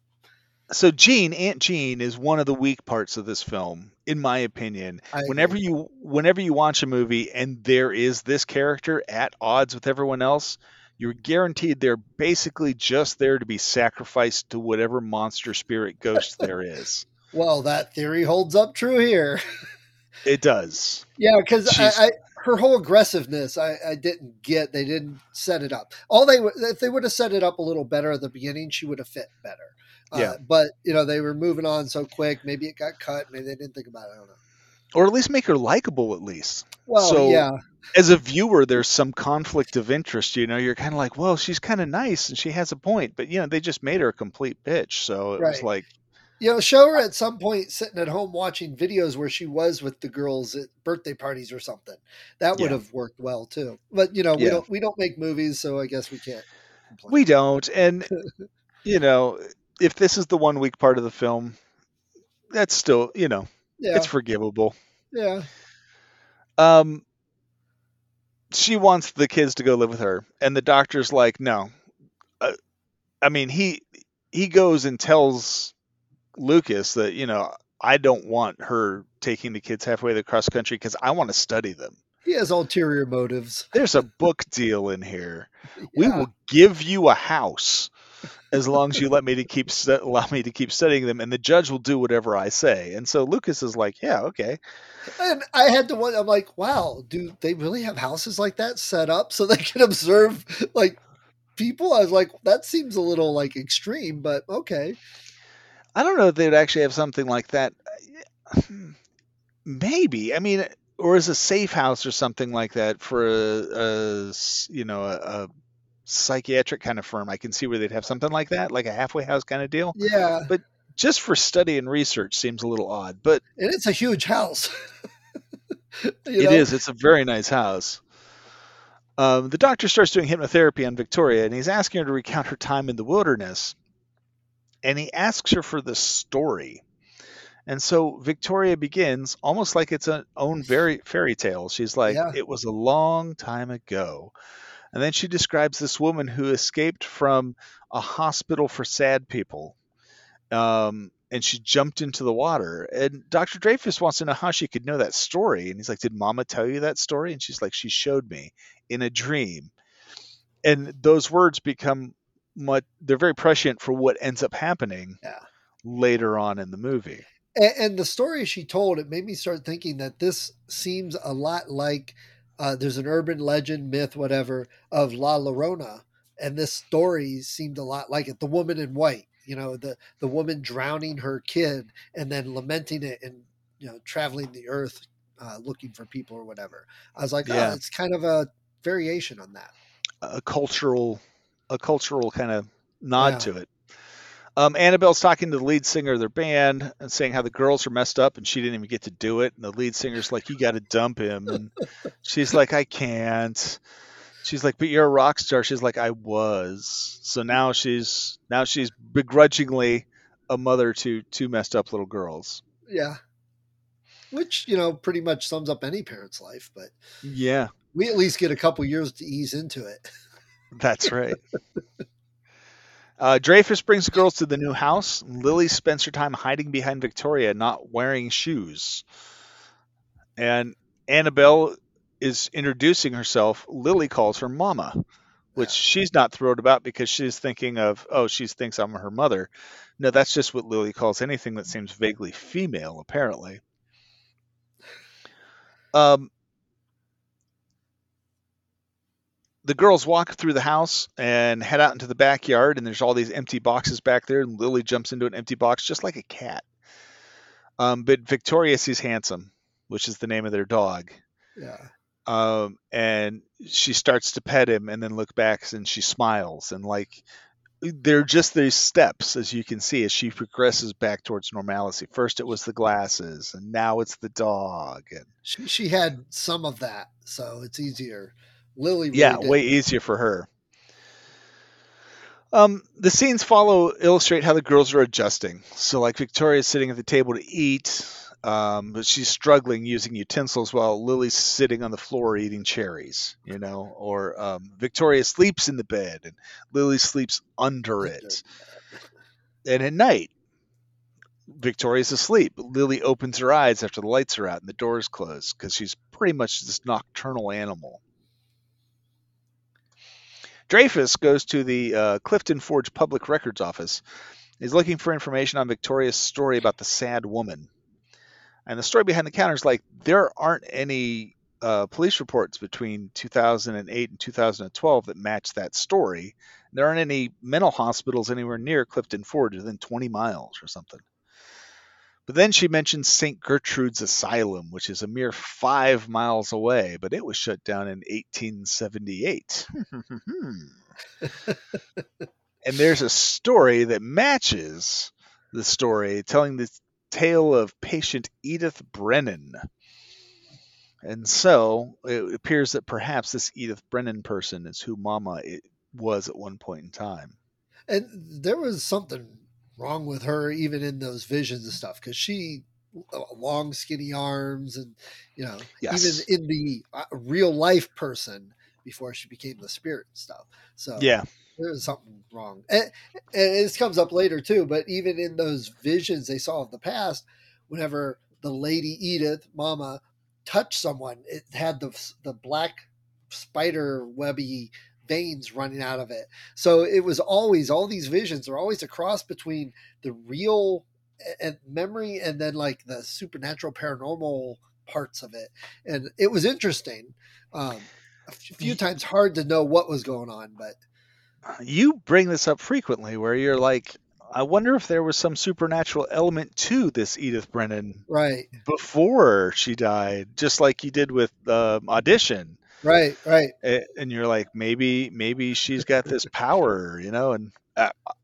So Jean, Aunt Jean, is one of the weak parts of this film, in my opinion. I whenever agree. you whenever you watch a movie and there is this character at odds with everyone else, you're guaranteed they're basically just there to be sacrificed to whatever monster spirit ghost there is. well, that theory holds up true here. It does. Yeah, because I, I, her whole aggressiveness, I, I didn't get. They didn't set it up. All they if they would have set it up a little better at the beginning, she would have fit better. Uh, Yeah. but you know they were moving on so quick. Maybe it got cut. Maybe they didn't think about it. I don't know. Or at least make her likable at least. Well, So- yeah, As a viewer, there's some conflict of interest. You know, you're kind of like, well, she's kind of nice and she has a point, but you know, they just made her a complete bitch. So it was like, you know, show her at some point sitting at home watching videos where she was with the girls at birthday parties or something. That would Yeah. have worked well too. But you know, we Yeah. don't we don't make movies, so I guess we can't. Complain. we don't. And you know, if this is the one week part of the film, that's still, you know, yeah, it's forgivable. yeah, Um, she wants the kids to go live with her, and the doctor's like, no. Uh, I mean, he he goes and tells Lucas that you know I don't want her taking the kids halfway across country because I want to study them. he has ulterior motives. There's a book deal in here. We will give you a house as long as you let me to keep allow me to keep studying them, and the judge will do whatever I say. And so Lucas is like, yeah, okay. And I had to wonder, I'm like, wow, do they really have houses like that set up so they can observe like people? I was like, that seems a little like extreme, but okay. I don't know if they'd actually have something like that. Maybe. I mean, or as a safe house or something like that for a you know, a, a psychiatric kind of firm. I can see where they'd have something like that, like a halfway house kind of deal. Yeah. But just for study and research seems a little odd, but And it's a huge house. It know? is. It's a very nice house. Um, the doctor starts doing hypnotherapy on Victoria, and he's asking her to recount her time in the wilderness. And he asks her for the story. And so Victoria begins almost like it's an own very fairy tale. She's like, Yeah. "It was a long time ago," and then she describes this woman who escaped from a hospital for sad people. Um, and she jumped into the water. And Dr. Dreyfuss wants to know how she could know that story. And he's like, Did Mama tell you that story? And she's like, She showed me in a dream. And those words become much, they're very prescient for what ends up happening Yeah. later on in the movie. and, and the story she told it made me start thinking that this seems a lot like uh, there's an urban legend myth whatever of la llorona and this story seemed a lot like it the woman in white you know the the woman drowning her kid and then lamenting it and you know traveling the earth uh, looking for people or whatever i was like Yeah. oh it's kind of a variation on that A cultural, a cultural kind of nod Yeah. to it. Um, Annabelle's talking to the lead singer of their band and saying how the girls are messed up and she didn't even get to do it. And the lead singer's like, You got to dump him. And she's like, I can't. She's like, But you're a rock star. She's like, I was. So now she's now she's begrudgingly a mother to two messed up little girls. yeah which you know pretty much sums up any parent's life but Yeah, we at least get a couple years to ease into it that's right. Uh, Dreyfuss brings the girls to the new house. Lily spends her time hiding behind Victoria, not wearing shoes. And Annabelle is introducing herself. Lily calls her Mama, which she's not thrilled about because she's thinking of, oh, she thinks I'm her mother. No, that's just what Lily calls anything that seems vaguely female, apparently. Um, the girls walk through the house and head out into the backyard, and there's all these empty boxes back there, and Lily jumps into an empty box just like a cat. Um, but Victoria sees Handsome, which is the name of their dog, yeah um, and she starts to pet him, and then look back and she smiles, and like they're just these steps, as you can see, as she progresses back towards normalcy. First, it was the glasses, and now it's the dog, and she, she had some of that, so it's easier. Lily, really yeah, did. way easier for her. Um, the scenes follow illustrate how the girls are adjusting. So, like Victoria's sitting at the table to eat, um, but she's struggling using utensils while Lily's sitting on the floor eating cherries. You know, or um, Victoria sleeps in the bed and Lily sleeps under it. And at night, Victoria's asleep. Lily opens her eyes after the lights are out and the doors closed because she's pretty much this nocturnal animal. Dreyfuss goes to the uh, Clifton Forge Public Records Office. He's looking for information on Victoria's story about the sad woman. And the story behind the counter is like there aren't any uh, police reports between 2008 and 2012 that match that story. There aren't any mental hospitals anywhere near Clifton Forge within 20 miles or something. But then she mentions St. Gertrude's Asylum, which is a mere five miles away, but it was shut down in 1878. and there's a story that matches the story telling the tale of patient Edith Brennan. And so it appears that perhaps this Edith Brennan person is who Mama was at one point in time. And there was something wrong with her even in those visions and stuff because she uh, long skinny arms and you know yes. even in the uh, real life person before she became the spirit and stuff. So yeah. there's something wrong. And, and this comes up later too but even in those visions they saw of the past whenever the lady edith mama touched someone it had the the black spider webby veins running out of it. So it was always all these visions are always a cross between the real and memory and then like the supernatural paranormal parts of it. And it was interesting. Um, a few times hard to know what was going on, but you bring this up frequently where you're like, I wonder if there was some supernatural element to this Edith Brennan, right, before she died, just like you did with um, audition. Right, right. And you're like, maybe, maybe she's got this power, you know, and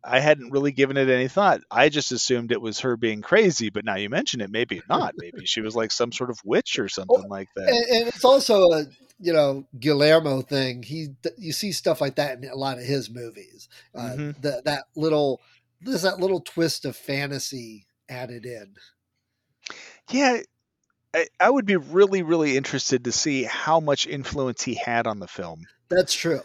I hadn't really given it any thought. I just assumed it was her being crazy, but now you mention it, maybe not. Maybe she was like some sort of witch or something well, like that. And, and, it's also a you know Guillermo thing. He you see stuff like that in a lot of his movies. Uh, mm-hmm. the, that little there's that little twist of fantasy added in. Yeah, I, I would be really, really interested to see how much influence he had on the film. That's true.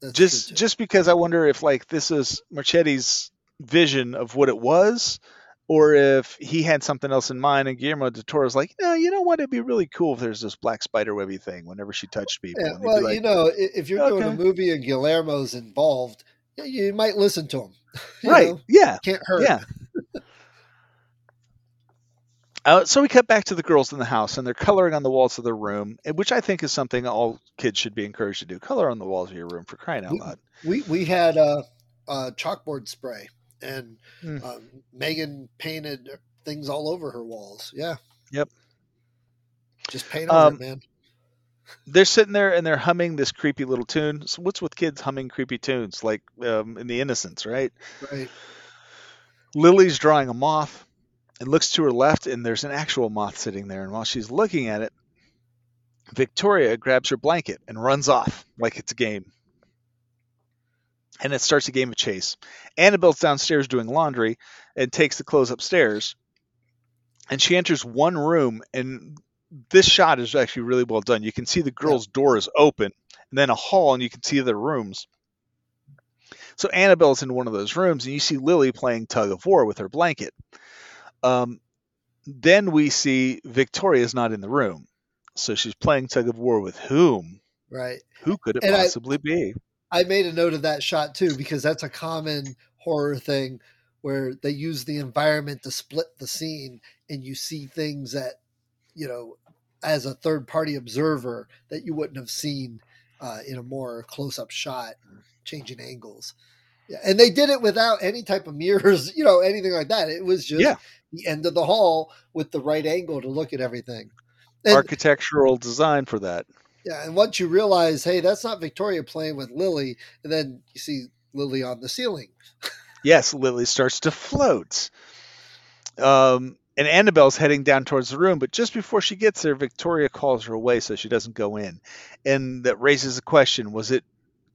That's just true just because I wonder if like this is Muschietti's vision of what it was, or if he had something else in mind and Guillermo del Toro's like, no, you know what? It'd be really cool if there's this black spider webby thing whenever she touched people. Yeah, well, like, you know, if you're okay. doing a movie and Guillermo's involved, you might listen to him. right? Know? Yeah. Can't hurt. Yeah. Uh, so we cut back to the girls in the house, and they're coloring on the walls of their room, which I think is something all kids should be encouraged to do. Color on the walls of your room for crying out we, loud. We we had a, chalkboard spray, and mm. um, Megan painted things all over her walls. Yeah. Yep. Just paint on um, it, man. They're sitting there and they're humming this creepy little tune. So what's with kids humming creepy tunes like um, in the Innocents, right? Right. Lily's drawing a moth and looks to her left, and there's an actual moth sitting there. And while she's looking at it, Victoria grabs her blanket and runs off like it's a game. And it starts a game of chase. Annabelle's downstairs doing laundry and takes the clothes upstairs. And she enters one room, and this shot is actually really well done. You can see the girl's door is open, and then a hall, and you can see the rooms. So Annabelle's in one of those rooms, and you see Lily playing tug of war with her blanket. Um, then we see Victoria's not in the room, so she's playing tug of war with whom? Right. Who could it and possibly I, be? I made a note of that shot too because that's a common horror thing where they use the environment to split the scene, and you see things that you know as a third party observer that you wouldn't have seen uh, in a more close up shot, changing angles. Yeah, and they did it without any type of mirrors, you know, anything like that. It was just yeah. The end of the hall with the right angle to look at everything. And, Architectural design for that. Yeah, and once you realize, hey, that's not Victoria playing with Lily, and then you see Lily on the ceiling. yes, Lily starts to float. Um, and Annabelle's heading down towards the room, but just before she gets there, Victoria calls her away so she doesn't go in. And that raises a question was it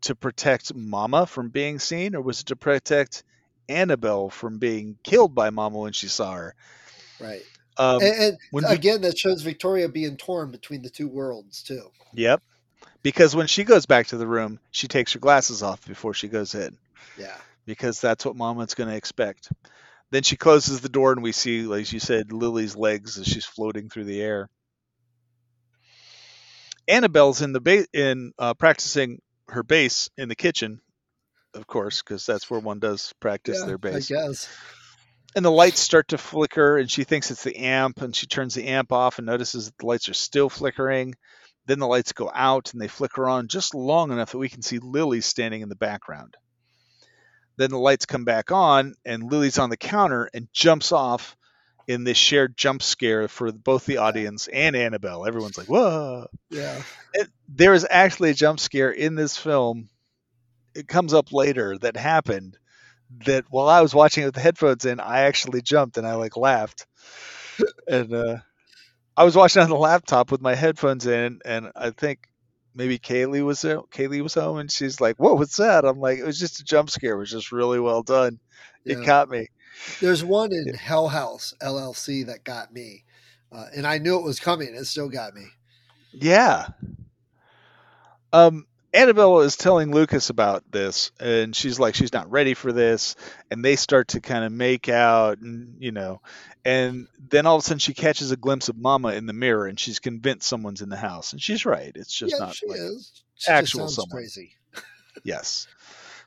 to protect Mama from being seen, or was it to protect Annabelle from being killed by Mama when she saw her? Right. Um, and, and again, that shows Victoria being torn between the two worlds too. Yep. Because when she goes back to the room, she takes her glasses off before she goes in. Yeah. Because that's what Mama's going to expect. Then she closes the door, and we see, like you said, Lily's legs as she's floating through the air. Annabelle's in the ba- in uh, practicing her bass in the kitchen, of course, because that's where one does practice yeah, their bass. I guess. And the lights start to flicker, and she thinks it's the amp, and she turns the amp off and notices that the lights are still flickering. Then the lights go out and they flicker on just long enough that we can see Lily standing in the background. Then the lights come back on, and Lily's on the counter and jumps off in this shared jump scare for both the audience and Annabelle. Everyone's like, "Whoa!" Yeah. It, there is actually a jump scare in this film. It comes up later that happened. That while I was watching it with the headphones in, I actually jumped and I like laughed. and uh, I was watching on the laptop with my headphones in, and I think maybe Kaylee was there. Kaylee was home, and she's like, "What was that?" I'm like, "It was just a jump scare. It was just really well done. It Yeah. caught me." There's one in Hell House LLC that got me, uh, and I knew it was coming. It still got me. Yeah. Um, Annabelle is telling Lucas about this, and she's like, she's not ready for this. And they start to kind of make out, and you know, and then all of a sudden she catches a glimpse of Mama in the mirror, and she's convinced someone's in the house, and she's right. It's just yeah, not she like, is. She actual someone. crazy. yes.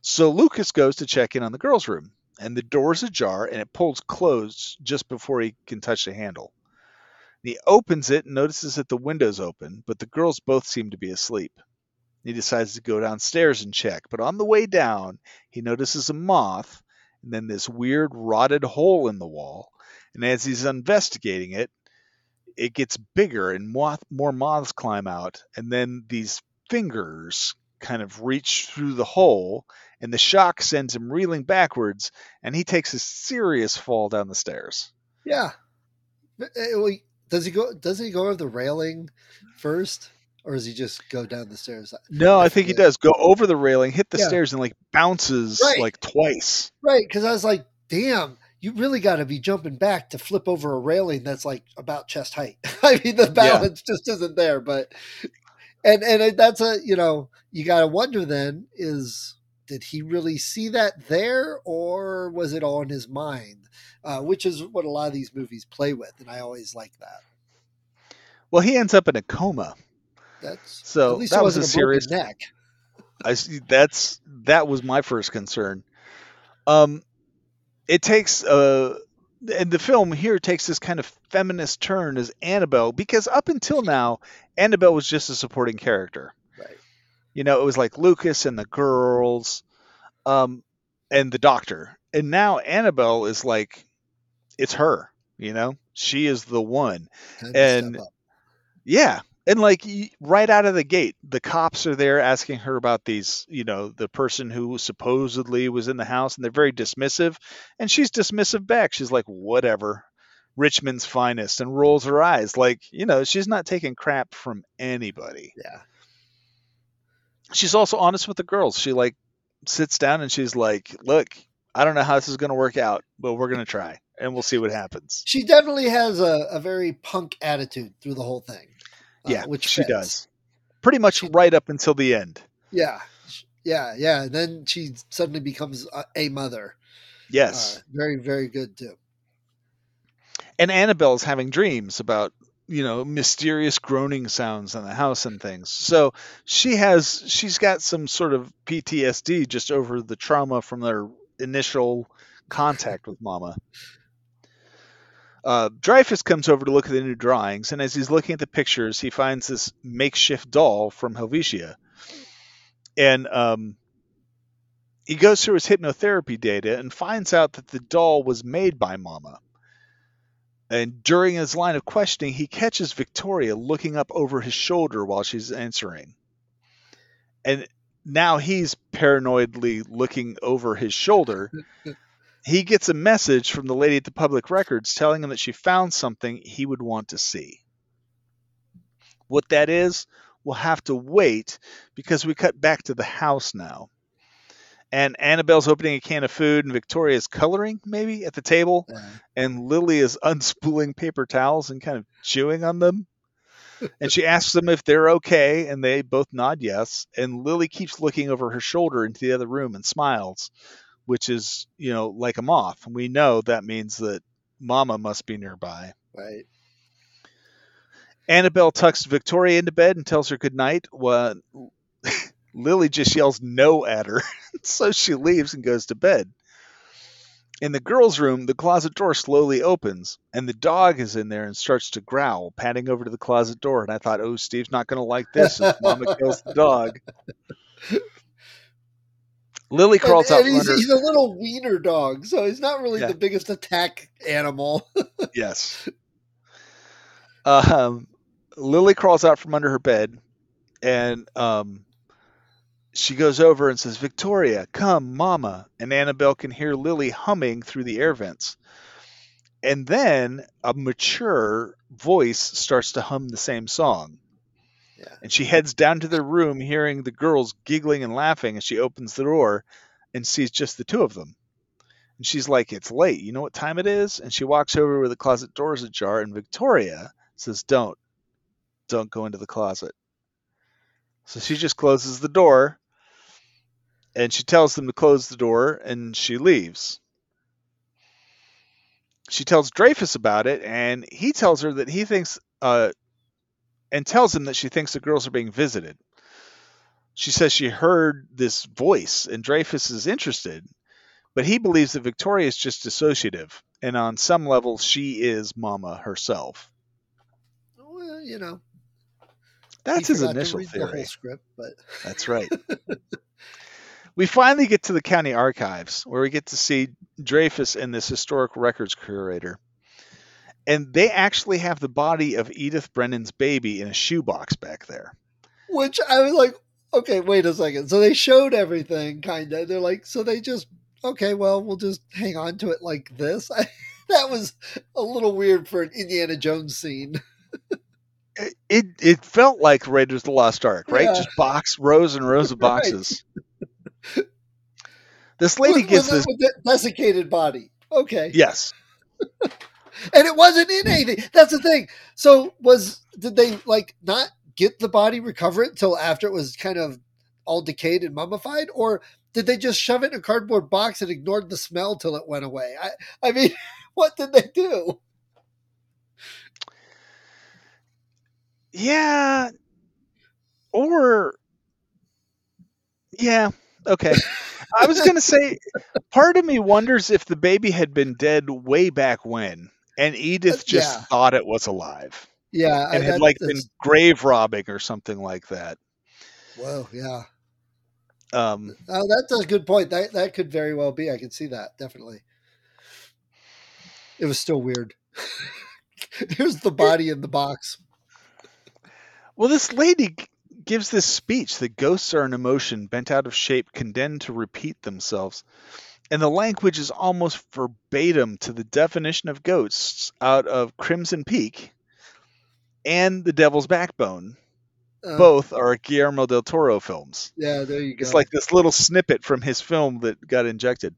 So Lucas goes to check in on the girls' room, and the door's ajar, and it pulls closed just before he can touch the handle. He opens it and notices that the window's open, but the girls both seem to be asleep. He decides to go downstairs and check, but on the way down, he notices a moth and then this weird rotted hole in the wall. And as he's investigating it, it gets bigger and moth, more moths climb out, and then these fingers kind of reach through the hole, and the shock sends him reeling backwards, and he takes a serious fall down the stairs. Yeah. Eh, Wait, Does he go? Doesn't he go over the railing first, or does he just go down the stairs? No, I think he does go over the railing, hit the Yeah. stairs, and like bounces Right. like twice. Right, because I was like, damn, you really got to be jumping back to flip over a railing that's like about chest height. I mean, the balance just isn't there. But and and that's a you know you got to wonder then is did he really see that there or was it all in his mind? Uh, which is what a lot of these movies play with, and I always like that. Well, he ends up in a coma. That's So at least that was a serious. neck. I see. That's that was my first concern. Um, it takes uh, and the film here takes this kind of feminist turn as Annabelle because up until now, Annabelle was just a supporting character. Right. You know, it was like Lucas and the girls, um, and the doctor, and now Annabelle is like, it's her. You know, she is the one. And- Yeah. And like right out of the gate, the cops are there asking her about these, you know, the person who supposedly was in the house, and they're very dismissive. And she's dismissive back. She's like, whatever, Richmond's finest, and rolls her eyes. Like, you know, she's not taking crap from anybody. Yeah. She's also honest with the girls. She like sits down and she's like, look, I don't know how this is going to work out, but we're going to try and we'll see what happens. She definitely has a, a very punk attitude through the whole thing. Uh, Yeah, which she fits. does. Pretty much right up until the end. Yeah, yeah, yeah. And then she suddenly becomes a, a mother. Yes. Uh, very, very good too. and Annabelle's having dreams about you know mysterious groaning sounds in the house and things. So she has she's got some sort of PTSD just over the trauma from their initial contact with Mama. Uh, Dreyfuss comes over to look at the new drawings, and as he's looking at the pictures, he finds this makeshift doll from Helvetia, and um, he goes through his hypnotherapy data and finds out that the doll was made by Mama. And during his line of questioning, he catches Victoria looking up over his shoulder while she's answering. And now he's paranoidly looking over his shoulder. He gets a message from the lady at the public records telling him that she found something he would want to see. What that is, we'll have to wait because we cut back to the house now. And Annabelle's opening a can of food, and Victoria's coloring, maybe, at the table and Lily is unspooling paper towels and kind of chewing on them. And she asks them if they're okay, and they both nod yes. And Lily keeps looking over her shoulder into the other room and smiles, which is, you know, like a moth. And we know that means that Mama must be nearby. right. Annabelle tucks Victoria into bed and tells her good night. Well, Lily just yells no at her, so she leaves and goes to bed. In the girls' room, the closet door slowly opens, and the dog is in there and starts to growl, padding over to the closet door. And I thought, oh, Steve's not going to like this if Mama kills the dog. Lily crawls and, out and from he's, under. he's a little wiener dog, so he's not really Yeah. the biggest attack animal. Yes. Um, Lily crawls out from under her bed, and um, she goes over and says, "Victoria, come, Mama." And Annabelle can hear Lily humming through the air vents. And then a mature voice starts to hum the same song. And she heads down to their room, hearing the girls giggling and laughing as she opens the door and sees just the two of them. And she's like, It's late. You know what time it is? And she walks over where the closet door is ajar, and Victoria says, Don't. Don't go into the closet. So she just closes the door and she tells them to close the door and she leaves. She tells Dreyfuss about it and he tells her that he thinks, uh, and tells him that she thinks the girls are being visited. She says she heard this voice and Dreyfuss is interested, but he believes that Victoria is just dissociative, and on some level, she is Mama herself. well, you know, That's his initial read The whole theory. script, but That's right. we finally get to the county archives where we get to see Dreyfuss and this historic records curator. And they actually have the body of Edith Brennan's baby in a shoebox back there. which I was like, okay, wait a second. So they showed everything, kind of. They're like, so they just okay, well, we'll just hang on to it like this. I, that was a little weird for an Indiana Jones scene. It, it it felt like Raiders of the Lost Ark, right? Yeah. Just box rows and rows of Right. boxes. This lady with, gives with, this with desiccated body. Okay, yes. And it wasn't in anything. That's the thing. So was did they like not get the body, recover it until after it was kind of all decayed and mummified, or did they just shove it in a cardboard box and ignored the smell till it went away? I, I mean, what did they do? Yeah. Or yeah, okay. I was going to say part of me wonders if the baby had been dead way back when and Edith just Yeah. thought it was alive Yeah, I- and had like been grave robbing or something like that. Whoa, yeah. Um Oh, that's a good point. That that could very well be. I can see that definitely. It was still weird. Here's the body in the box. well this lady gives this speech that ghosts are an emotion bent out of shape condemned to repeat themselves. And the language is almost verbatim to the definition of ghosts out of Crimson Peak and The Devil's Backbone. Uh, Both are Guillermo del Toro films. Yeah, there you go. It's like this little snippet from his film that got injected.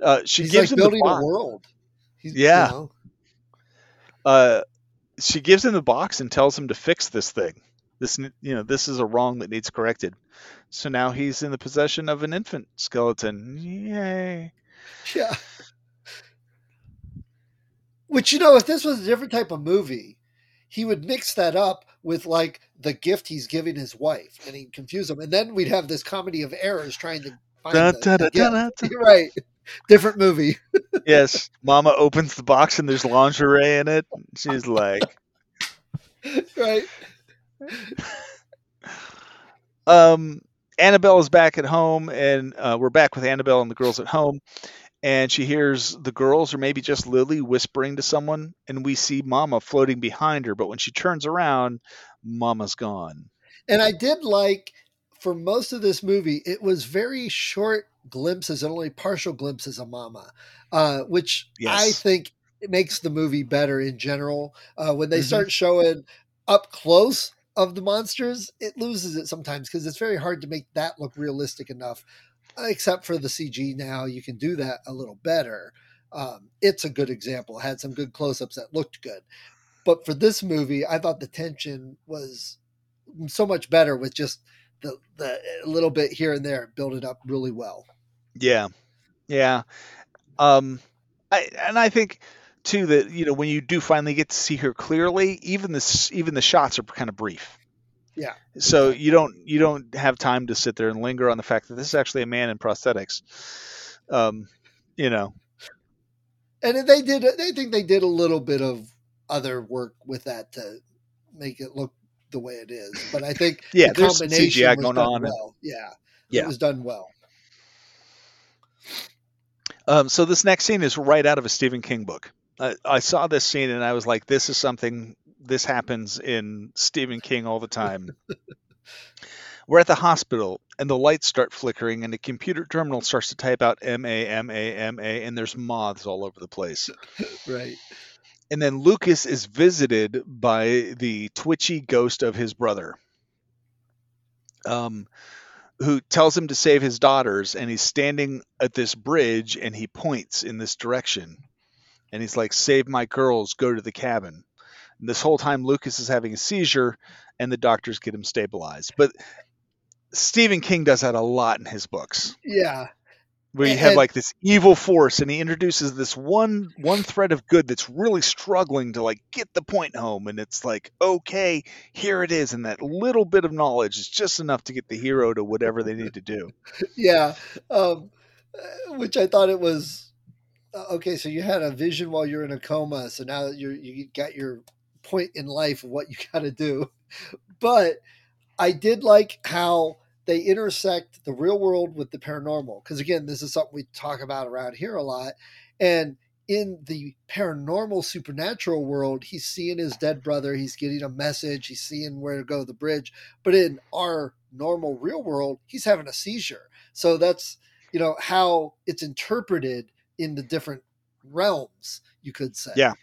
Uh, she he's gives like him the building a world. He's, Yeah. You know, Uh, she gives him the box and tells him to fix this thing. This, you know, this is a wrong that needs corrected. So now he's in the possession of an infant skeleton. Yay! yeah. Which you know, if this was a different type of movie, he would mix that up with like the gift he's giving his wife, and he'd confuse them, and then we'd have this comedy of errors trying to find Da, the, da, the da, gift. da, da. Right. Different movie. yes, Mama opens the box and there's lingerie in it. She's like, right. um, Annabelle is back at home, and uh, we're back with Annabelle and the girls at home. And she hears the girls, or maybe just Lily, whispering to someone, and we see Mama floating behind her. But when she turns around, Mama's gone. And I did like for most of this movie, it was very short glimpses and only partial glimpses of Mama, uh, which I think makes the movie better in general. Uh, when they Mhm. start showing up close of the monsters, it loses it sometimes because it's very hard to make that look realistic enough. Except for the CG now, you can do that a little better. Um, it's a good example. Had some good close ups that looked good. But for this movie, I thought the tension was so much better with just the, the little bit here and there, build it up really well. Yeah, yeah. Um, I and I think too that you know when you do finally get to see her clearly, even the even the shots are kind of brief. Yeah. So you don't you don't have time to sit there and linger on the fact that this is actually a man in prosthetics. Um, you know, And they did, They think they did a little bit of other work with that to make it look the way it is. But I think Yeah, the combination CGI was going done on and- Yeah, Yeah. it was done well. Um, so this next scene is right out of a Stephen King book. I, I saw this scene and I was like, this is something. This happens in Stephen King all the time. We're at the hospital, and the lights start flickering, and the computer terminal starts to type out M A M A M A, and there's moths all over the place. right. And then Lucas is visited by the twitchy ghost of his brother, um, who tells him to save his daughters. And he's standing at this bridge, and he points in this direction, and he's like, "Save my girls! Go to the cabin." And this whole time, Lucas is having a seizure, and the doctors get him stabilized. But Stephen King does that a lot in his books. Yeah. Where you have like this evil force and he introduces this one one thread of good that's really struggling to like get the point home and it's like okay here it is and that little bit of knowledge is just enough to get the hero to whatever they need to do yeah um which i thought it was Uh, okay so you had a vision while you're in a coma so now you're you got your point in life of what you got to do. But i did like how they intersect the real world with the paranormal because again this is something we talk about around here a lot. And in the paranormal supernatural world he's seeing his dead brother he's getting a message he's seeing where to go the bridge. But in our normal real world he's having a seizure. So that's you know how it's interpreted in the different realms you could say Yeah.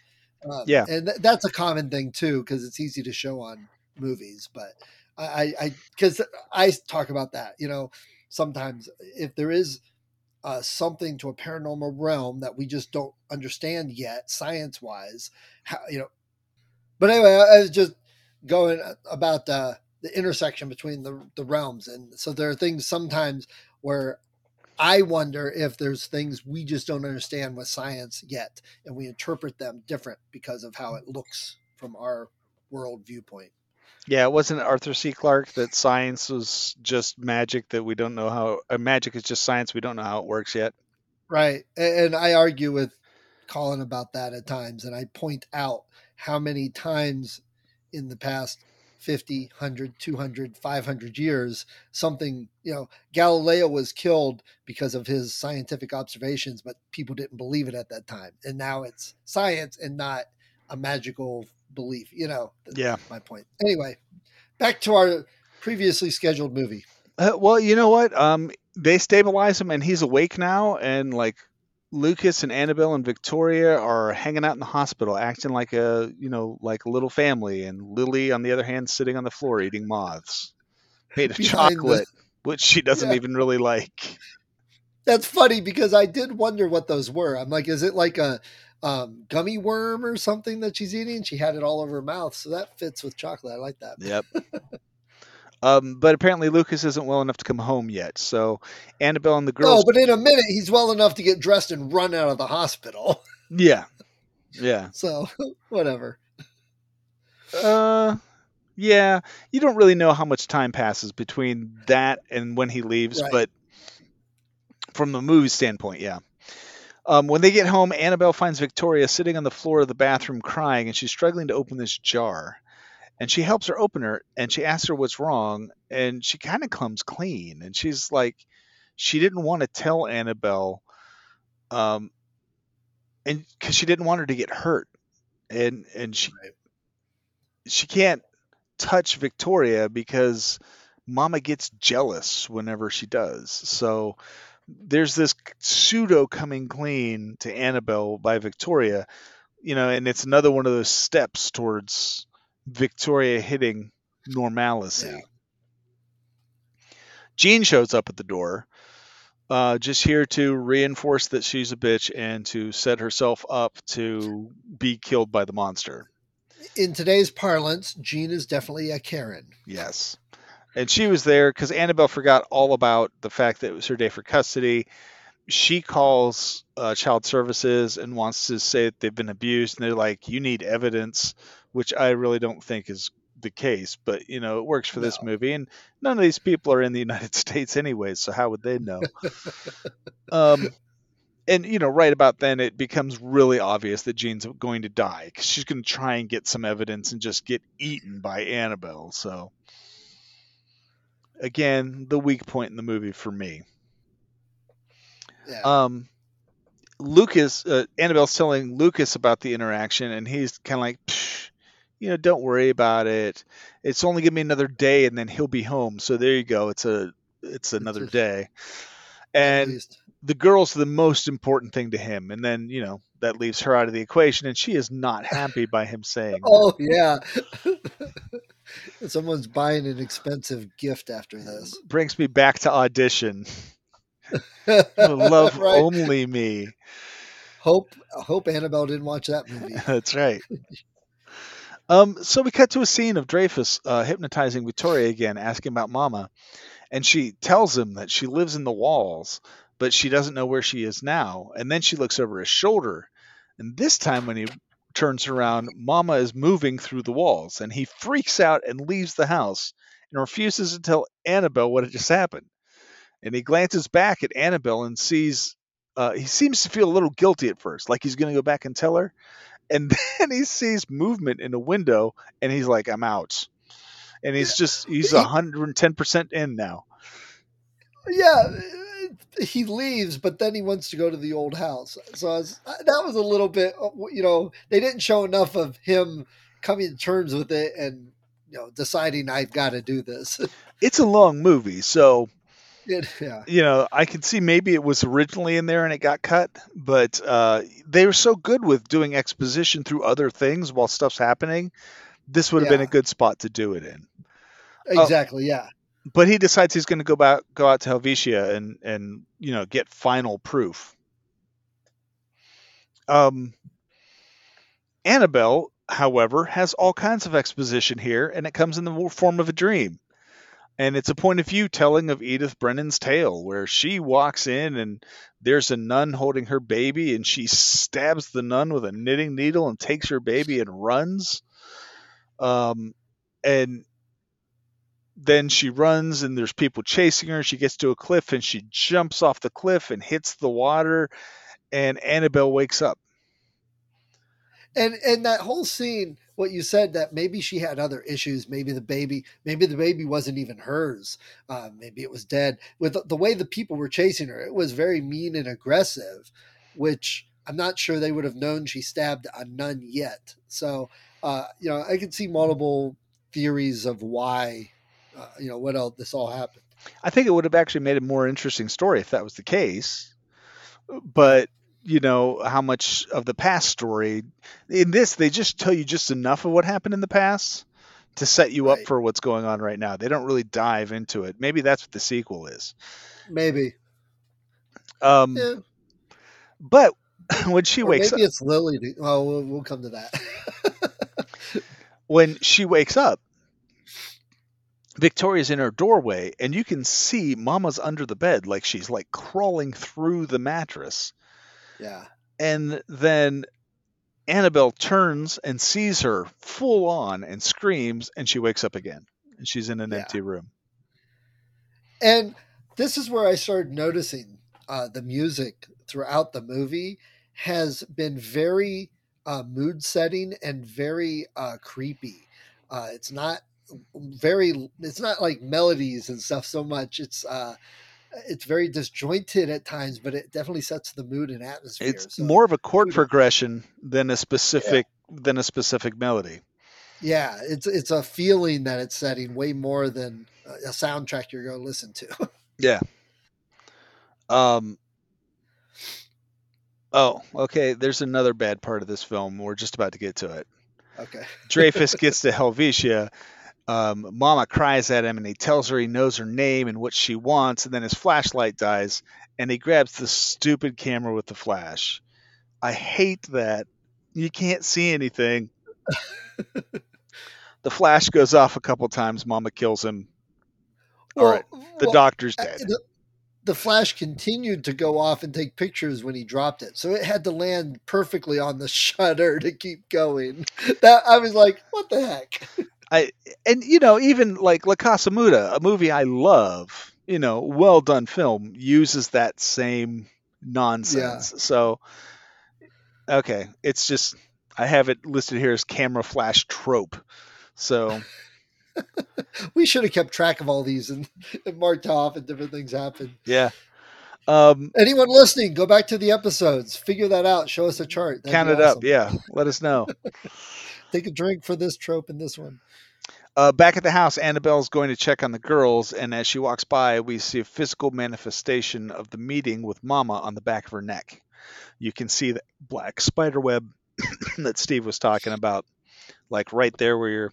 um, Yeah. and th- that's a common thing too because it's easy to show on movies but i i because I, talk about that you know sometimes if there is uh, something to a paranormal realm that we just don't understand yet science wise how you know but anyway i, I was just going about uh, the intersection between the, the realms and so there are things sometimes where i wonder if there's things we just don't understand with science yet and we interpret them different because of how it looks from our world viewpoint. Yeah it wasn't arthur c. Clarke that science was just magic that we don't know how uh, magic is just science we don't know how it works yet. Right and i argue with colin about that at times and i point out how many times in the past 50 100 200 500 years something you know galileo was killed because of his scientific observations but people didn't believe it at that time and now it's science and not a magical belief you know Yeah. my point anyway back to our previously scheduled movie Uh, well, you know what? Um, they stabilize him, and he's awake now. And like Lucas and Annabelle and Victoria are hanging out in the hospital, acting like a you know like a little family. And Lily, on the other hand, sitting on the floor eating moths made of Behind the- chocolate, which she doesn't Yeah. even really like. That's funny because I did wonder what those were. I'm like, is it like a um, gummy worm or something that she's eating? She had it all over her mouth, so that fits with chocolate. I like that. Yep. um, but apparently Lucas isn't well enough to come home yet. So Annabelle and the girls Oh, but in a minute, he's well enough to get dressed and run out of the hospital. yeah. Yeah. So whatever. Uh, yeah. You don't really know how much time passes between that and when he leaves, Right. but from the movie standpoint, yeah. Um, when they get home, Annabelle finds Victoria sitting on the floor of the bathroom crying, and she's struggling to open this jar. And she helps her open her, and she asks her what's wrong, and she kind of comes clean. And she's like, she didn't want to tell Annabelle, um, and because she didn't want her to get hurt, and and she Right. she can't touch Victoria because Mama gets jealous whenever she does. So there's this pseudo coming clean to Annabelle by Victoria, you know, and it's another one of those steps towards Victoria hitting normalcy. Yeah. Jean shows up at the door, uh, just here to reinforce that she's a bitch and to set herself up to be killed by the monster. In today's parlance, Jean is definitely a Karen. Yes. And she was there because Annabelle forgot all about the fact that it was her day for custody. She calls uh, child services and wants to say that they've been abused, and they're like, "You need evidence," which I really don't think is the case. But you know, it works for this movie, and none of these people are in the United States anyways, so how would they know? um, and you know, right about then, it becomes really obvious that Jean's going to die because she's going to try and get some evidence and just get eaten by Annabelle. So, again, the weak point in the movie for me. Yeah. Um, Lucas, uh, Annabelle's telling Lucas about the interaction, and he's kind of like, "Psh, you know, don't worry about it. It's only gonna be another day, and then he'll be home. So there you go. It's a, it's another a- day. And the girl's the most important thing to him, and then you know that leaves her out of the equation, and she is not happy by him saying. that. Oh yeah. Someone's buying an expensive gift after this. Brings me back to audition. Love Right. only me. Hope hope Annabelle didn't watch that movie. That's right. Um, so we cut to a scene of Dreyfuss uh, hypnotizing Victoria again, asking about Mama, and she tells him that she lives in the walls, but she doesn't know where she is now. And then she looks over his shoulder, and this time when he turns around, Mama is moving through the walls, and he freaks out and leaves the house and refuses to tell Annabelle what had just happened. And he glances back at Annabelle and sees. Uh, he seems to feel a little guilty at first, like he's going to go back and tell her and then he sees movement in a window and he's like i'm out and he's just he's 110% in now yeah, he leaves, but then he wants to go to the old house. So I was, that was a little bit, uh, you know, they didn't show enough of him coming to terms with it and you know deciding I've got to do this. it's a long movie so It- yeah, you know i can see maybe it was originally in there and it got cut but uh, they were so good with doing exposition through other things while stuff's happening this would have been a good spot to do it in. Exactly. Yeah, but he decides he's going to go back go out to helvetia and and you know get final proof. Um annabelle however has all kinds of exposition here and it comes in the form of a dream and it's a point of view telling of edith brennan's tale where she walks in and there's a nun holding her baby and she stabs the nun with a knitting needle and takes her baby and runs um and then she runs and there's people chasing her. She gets to a cliff and she jumps off the cliff and hits the water and Annabelle wakes up. and and that whole scene, what you said that maybe she had other issues. Maybe the baby, maybe the baby wasn't even hers. Uh, maybe it was dead. With the, the way the people were chasing her, it was very mean and aggressive, which I'm not sure they would have known she stabbed a nun yet. So, uh, you know, I could see multiple theories of why, uh, you know, what else this all happened. I think it would have actually made a more interesting story if that was the case. But you know how much of the past story in this they just tell you just enough of what happened in the past to set you up for what's going on right now. They don't really dive into it. Maybe that's what the sequel is. Maybe, Um, yeah. But when she Or wakes maybe up, it's Lily. to- Well, we'll, we'll come to that. when she wakes up, Victoria's in her doorway, and you can see Mama's under the bed, like she's like crawling through the mattress. Yeah. And then Annabelle turns and sees her full on and screams, and she wakes up again. And she's in an Yeah. empty room. And this is where I started noticing uh, the music throughout the movie has been very uh, mood setting and very uh, creepy. Uh, it's not very. It's not like melodies and stuff so much. It's uh, it's very disjointed at times, but it definitely sets the mood and atmosphere. It's So, more of a chord progression than a specific than a specific melody. yeah, it's it's a feeling that it's setting way more than a soundtrack you're going to listen to. Yeah. Um. Oh, okay. There's another bad part of this film. We're just about to get to it. okay. Dreyfuss gets to Helvetia. Um, Mama cries at him, and he tells her he knows her name and what she wants. And then his flashlight dies, and he grabs the stupid camera with the flash. I hate that. You can't see anything. the flash goes off a couple times. Mama kills him. All right. The well, doctor's Uh, dead. The, the flash continued to go off and take pictures when he dropped it, so it had to land perfectly on the shutter to keep going. That I was like, "What the heck?" I and you know even like La Casa Muda, a movie I love, you know, well done film uses that same nonsense. So okay, it's just I have it listed here as camera flash trope. So We should have kept track of all these and, and marked off and different things happen. yeah. Um, Anyone listening, go back to the episodes, figure that out, show us a chart. That'd count it up. Yeah. Let us know. Take a drink for this trope and this one. Uh, back at the house, Annabelle's going to check on the girls, and as she walks by, we see a physical manifestation of the meeting with Mama on the back of her neck. You can see the black spider web that Steve was talking about, like right there where your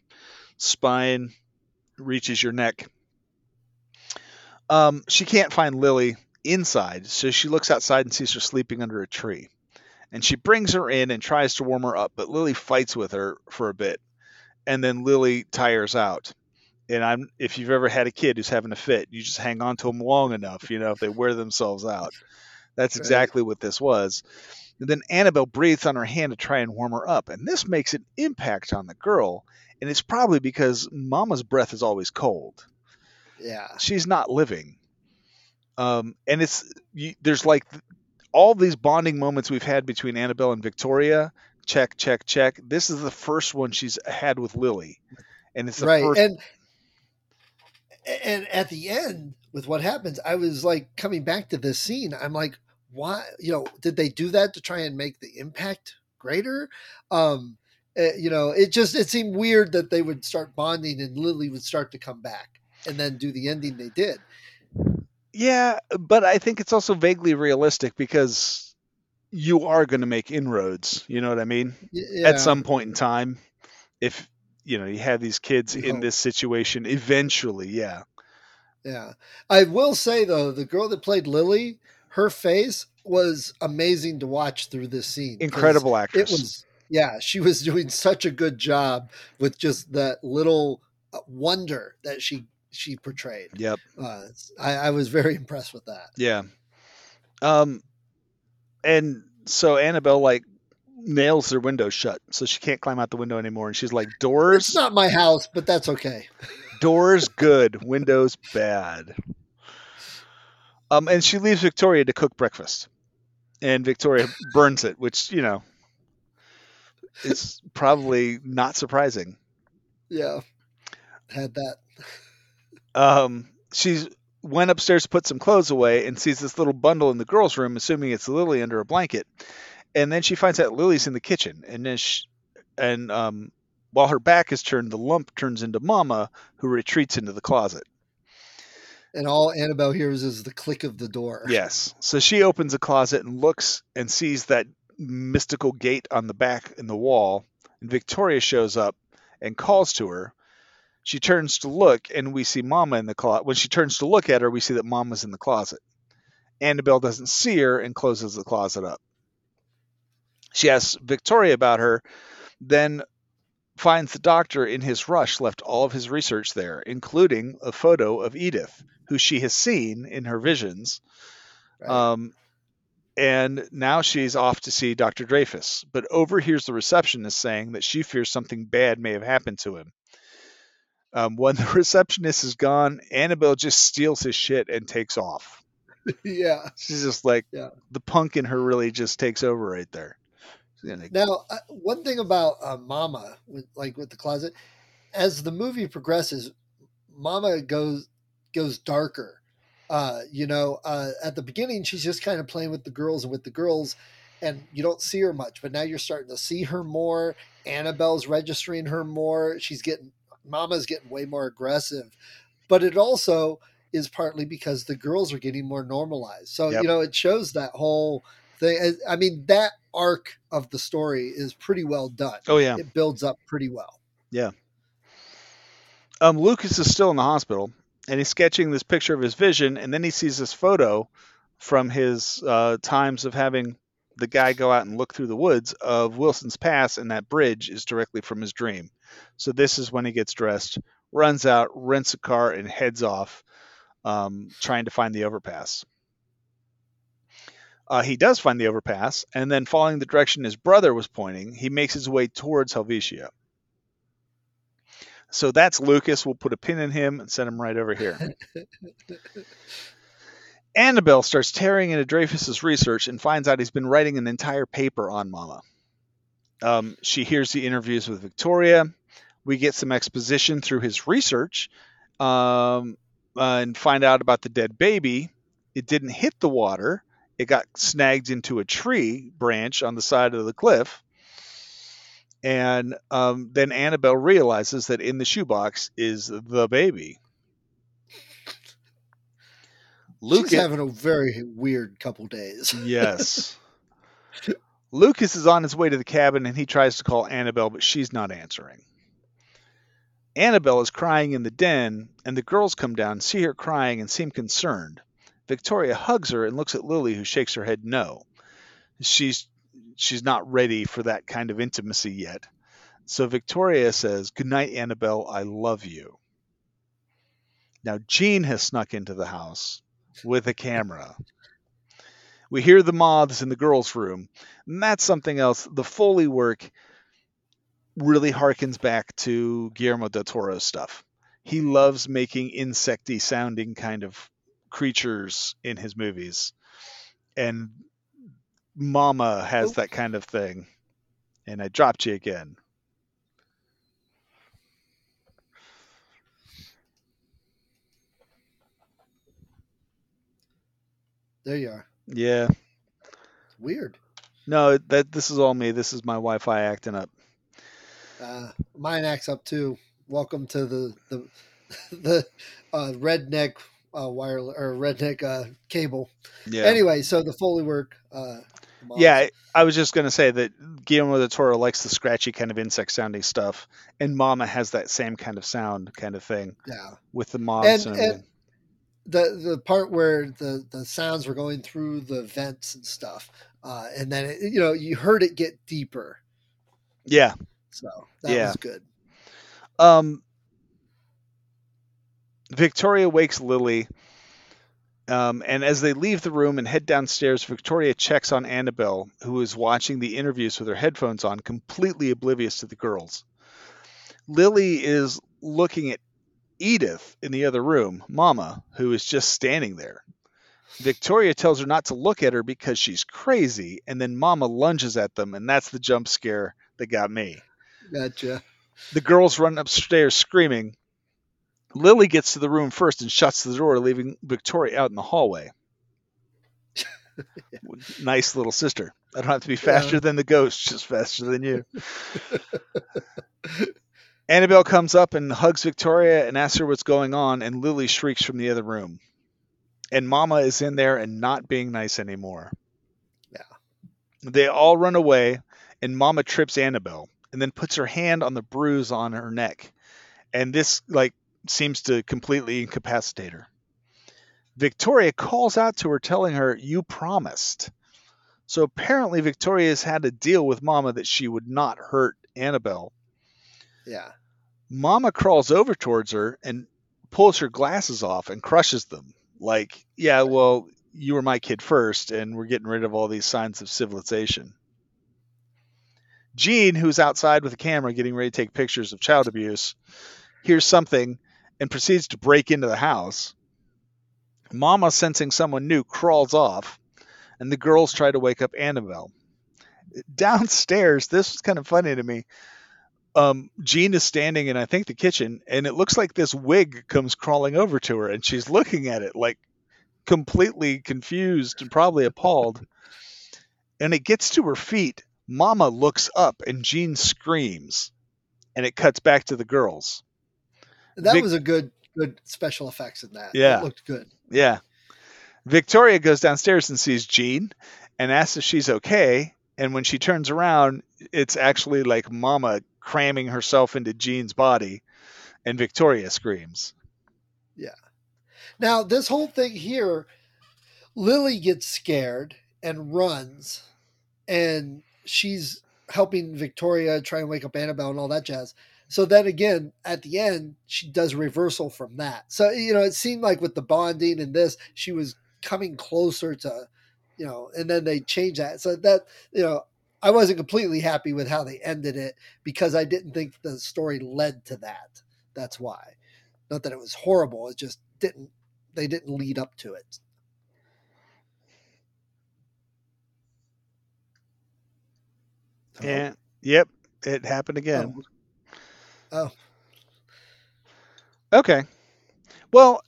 spine reaches your neck. Um, she can't find Lily inside, so she looks outside and sees her sleeping under a tree. And she brings her in and tries to warm her up, but Lily fights with her for a bit and then Lily tires out. And I'm if you've ever had a kid who's having a fit, you just hang on to them long enough, you know, if they wear themselves out. That's Right. exactly what this was. And then Annabelle breathes on her hand to try and warm her up, and this makes an impact on the girl. And it's probably because Mama's breath is always cold. Yeah. She's not living. Um, and it's you, there's like all these bonding moments we've had between Annabelle and Victoria. Check, check, check. This is the first one she's had with Lily, and it's the right. first. And and at the end, with what happens, I was like coming back to this scene. I'm like, why? You know, did they do that to try and make the impact greater? Um, eh, you know, it just it seemed weird that they would start bonding and Lily would start to come back and then do the ending they did. Yeah, but I think it's also vaguely realistic because you are going to make inroads. You know what I mean? Yeah. At some point in time, if you know you have these kids in hope. this situation, eventually, yeah, Yeah. I will say though, the girl that played Lily, her face was amazing to watch through this scene. incredible actress. It was yeah, she was doing such a good job with just that little uh, wonder that she she portrayed. Yep. Uh, I, I was very impressed with that. Yeah. Um, and so Annabelle like nails her window shut, so she can't climb out the window anymore, and she's like, "Doors." It's not my house, but that's okay. doors, good, windows, bad." Um, and she leaves Victoria to cook breakfast, and Victoria burns it, which you know is probably not surprising. Yeah, had that. um, she's went upstairs to put some clothes away and sees this little bundle in the girls' room, assuming it's Lily under a blanket. And then she finds out Lily's in the kitchen, and then she, and um, while her back is turned, the lump turns into Mama, who retreats into the closet. And all Annabelle hears is the click of the door. Yes, so she opens the closet and looks and sees that mystical gate on the back in the wall, and Victoria shows up and calls to her. She turns to look, and we see Mama in the closet. When she turns to look at her, we see that Mama's in the closet. Annabelle doesn't see her and closes the closet up. She asks Victoria about her, then finds the doctor in his rush left all of his research there, including a photo of Edith, who she has seen in her visions. Right. Um, and now she's off to see Dr. Dreyfuss, but overhears the receptionist saying that she fears something bad may have happened to him. Um, when the receptionist is gone, Annabelle just steals his shit and takes off. yeah. She's just like Yeah. the punk in her really just takes over right there. Now, uh, one thing about uh, Mama, with, like with the closet, as the movie progresses, Mama goes goes darker. Uh, you know, uh, at the beginning, she's just kind of playing with the girls and with the girls, and you don't see her much. But now you're starting to see her more. Annabelle's registering her more. She's getting Mama's getting way more aggressive, but it also is partly because the girls are getting more normalized. So Yep. you know, it shows that whole thing. I- I mean, that arc of the story is pretty well done. oh yeah. It builds up pretty well. Yeah. Um, Lucas is still in the hospital, and he's sketching this picture of his vision, and then he sees this photo from his uh, times of having the guy go out and look through the woods of Wilson's Pass, and that bridge is directly from his dream. So this is when he gets dressed, runs out, rents a car, and heads off, um, trying to find the overpass. Uh, he does find the overpass, and then following the direction his brother was pointing, he makes his way towards Helvetia. So that's Lucas. We'll put a pin in him and send him right over here. Annabelle starts tearing into Dreyfuss's research and finds out he's been writing an entire paper on Mama. Um, she hears the interviews with Victoria. We get some exposition through his research um, uh, and find out about the dead baby. it didn't hit the water. It got snagged into a tree branch on the side of the cliff. And um, then Annabelle realizes that in the shoebox is the baby. Lucas She's having a very weird couple days. yes. Lucas is on his way to the cabin and he tries to call Annabelle, but she's not answering. Annabelle is crying in the den, and the girls come down, see her crying, and seem concerned. Victoria hugs her and looks at Lily, who shakes her head no. She's she's not ready for that kind of intimacy yet. So Victoria says, Good night, Annabelle, I love you. Now Jean has snuck into the house with a camera. We hear the moths in the girls' room. And that's something else. The Foley work really harkens back to Guillermo del Toro's stuff. He loves making insecty sounding kind of creatures in his movies. And Mama has oh. that kind of thing. And I dropped you again. There you are. Yeah. It's weird. No, that this is all me. This is my Wi-Fi acting up. Uh, mine acts up too. Welcome to the the the uh, redneck uh, wire or redneck uh, cable. Yeah. Anyway, so the Foley work. Uh, yeah, I was just gonna say that Guillermo del Toro likes the scratchy kind of insect sounding stuff, and Mama has that same kind of sound kind of thing. Yeah, with the moths and, and, and the the part where the the sounds were going through the vents and stuff, uh, and then it, you know you heard it get deeper. Yeah, so that yeah. was good. Um, Victoria wakes Lily. Um, and as they leave the room and head downstairs, Victoria checks on Annabelle, who is watching the interviews with her headphones on, completely oblivious to the girls. Lily is looking at Edith in the other room, Mama, who is just standing there. Victoria tells her not to look at her because she's crazy, and then Mama lunges at them, and that's the jump scare that got me. Gotcha. The girls run upstairs screaming. Lily gets to the room first and shuts the door, leaving Victoria out in the hallway. nice little sister. I don't have to be faster yeah. than the ghost, just faster than you. Annabelle comes up and hugs Victoria and asks her what's going on, and Lily shrieks from the other room. And Mama is in there and not being nice anymore. Yeah. They all run away, and Mama trips Annabelle and then puts her hand on the bruise on her neck. And this like seems to completely incapacitate her. Victoria calls out to her telling her, "You promised." So apparently Victoria has had a deal with Mama that she would not hurt Annabelle. Yeah. Mama crawls over towards her and pulls her glasses off and crushes them. Like, yeah, well, you were my kid first, and we're getting rid of all these signs of civilization. Jean, who's outside with a camera getting ready to take pictures of child abuse, hears something and proceeds to break into the house. Mama, sensing someone new, crawls off, and the girls try to wake up Annabelle. Downstairs, this was kind of funny to me. Um, Jean is standing in, I think, the kitchen, and it looks like this wig comes crawling over to her, and she's looking at it like completely confused and probably appalled. And it gets to her feet, Mama looks up and Jean screams, and it cuts back to the girls. That Vic- was a good, good special effects in that. Yeah, it looked good. Yeah. Victoria goes downstairs and sees Jean and asks if she's okay. And when she turns around, it's actually like Mama cramming herself into Jean's body, and Victoria screams. Yeah. Now, this whole thing here, Lily gets scared and runs, and she's helping Victoria try and wake up Annabelle and all that jazz. So then again, at the end, she does reversal from that. So, you know, it seemed like with the bonding and this, she was coming closer to, you know, and then they changed that. So that, you know, I wasn't completely happy with how they ended it because I didn't think the story led to that. That's why. Not that it was horrible, it just didn't, they didn't lead up to it. Yeah. Yep. It happened again. Oh. oh. Okay. Well,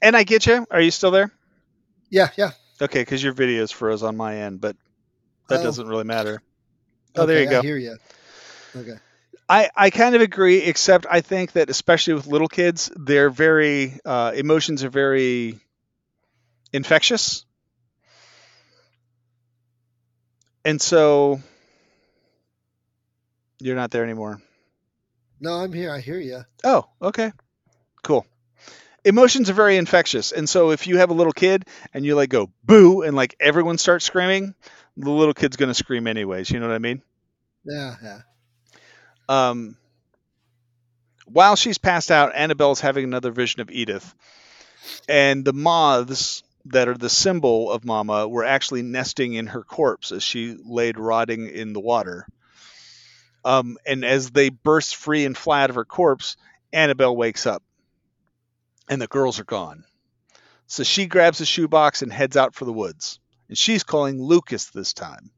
and I get you. Are you still there? Yeah, yeah. Okay, because your video's froze on my end, but that Oh. doesn't really matter. Oh, there you go. I hear you. Okay. I, I kind of agree, except I think that especially with little kids, they're very uh, emotions are very infectious, and so you're not there anymore. No, I'm here. I hear you. Oh, okay, cool. Emotions are very infectious, and so if you have a little kid and you like go boo and like everyone starts screaming, the little kid's gonna scream anyways. You know what I mean? Yeah, yeah. Um, while she's passed out, Annabelle's having another vision of Edith, and the moths that are the symbol of Mama were actually nesting in her corpse as she laid rotting in the water. Um, and as they burst free and fly out of her corpse, Annabelle wakes up, and the girls are gone. So she grabs a shoebox and heads out for the woods. And she's calling Lucas this time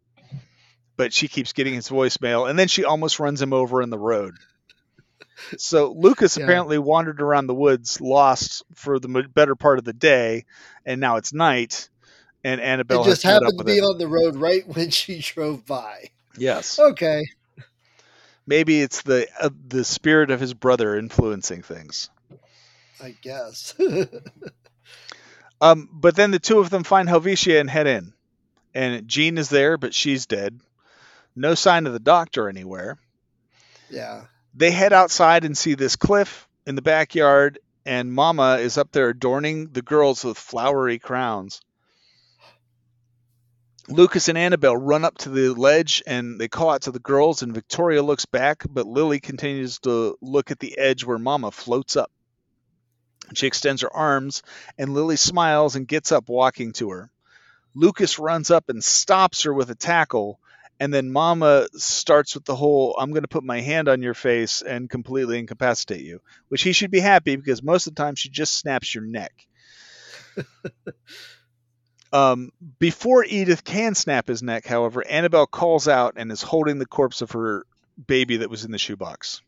but she keeps getting his voicemail and then she almost runs him over in the road. So Lucas Yeah. apparently wandered around the woods lost for the better part of the day and now it's night and Annabelle it just has met up happened to be on the road right when she drove by. Yes. Okay. Maybe it's the uh, the spirit of his brother influencing things. I guess. Um, but then the two of them find Helvetia and head in. And Jean is there, but she's dead. No sign of the doctor anywhere. yeah. they head outside and see this cliff in the backyard and mama is up there adorning the girls with flowery crowns lucas and annabelle run up to the ledge and they call out to the girls and victoria looks back but lily continues to look at the edge where mama floats up she extends her arms and lily smiles and gets up walking to her. Lucas runs up and stops her with a tackle and then mama starts with the whole i'm going to put my hand on your face and completely incapacitate you which he should be happy because most of the time she just snaps your neck. Um, before edith can snap his neck however annabelle calls out and is holding the corpse of her baby that was in the shoebox.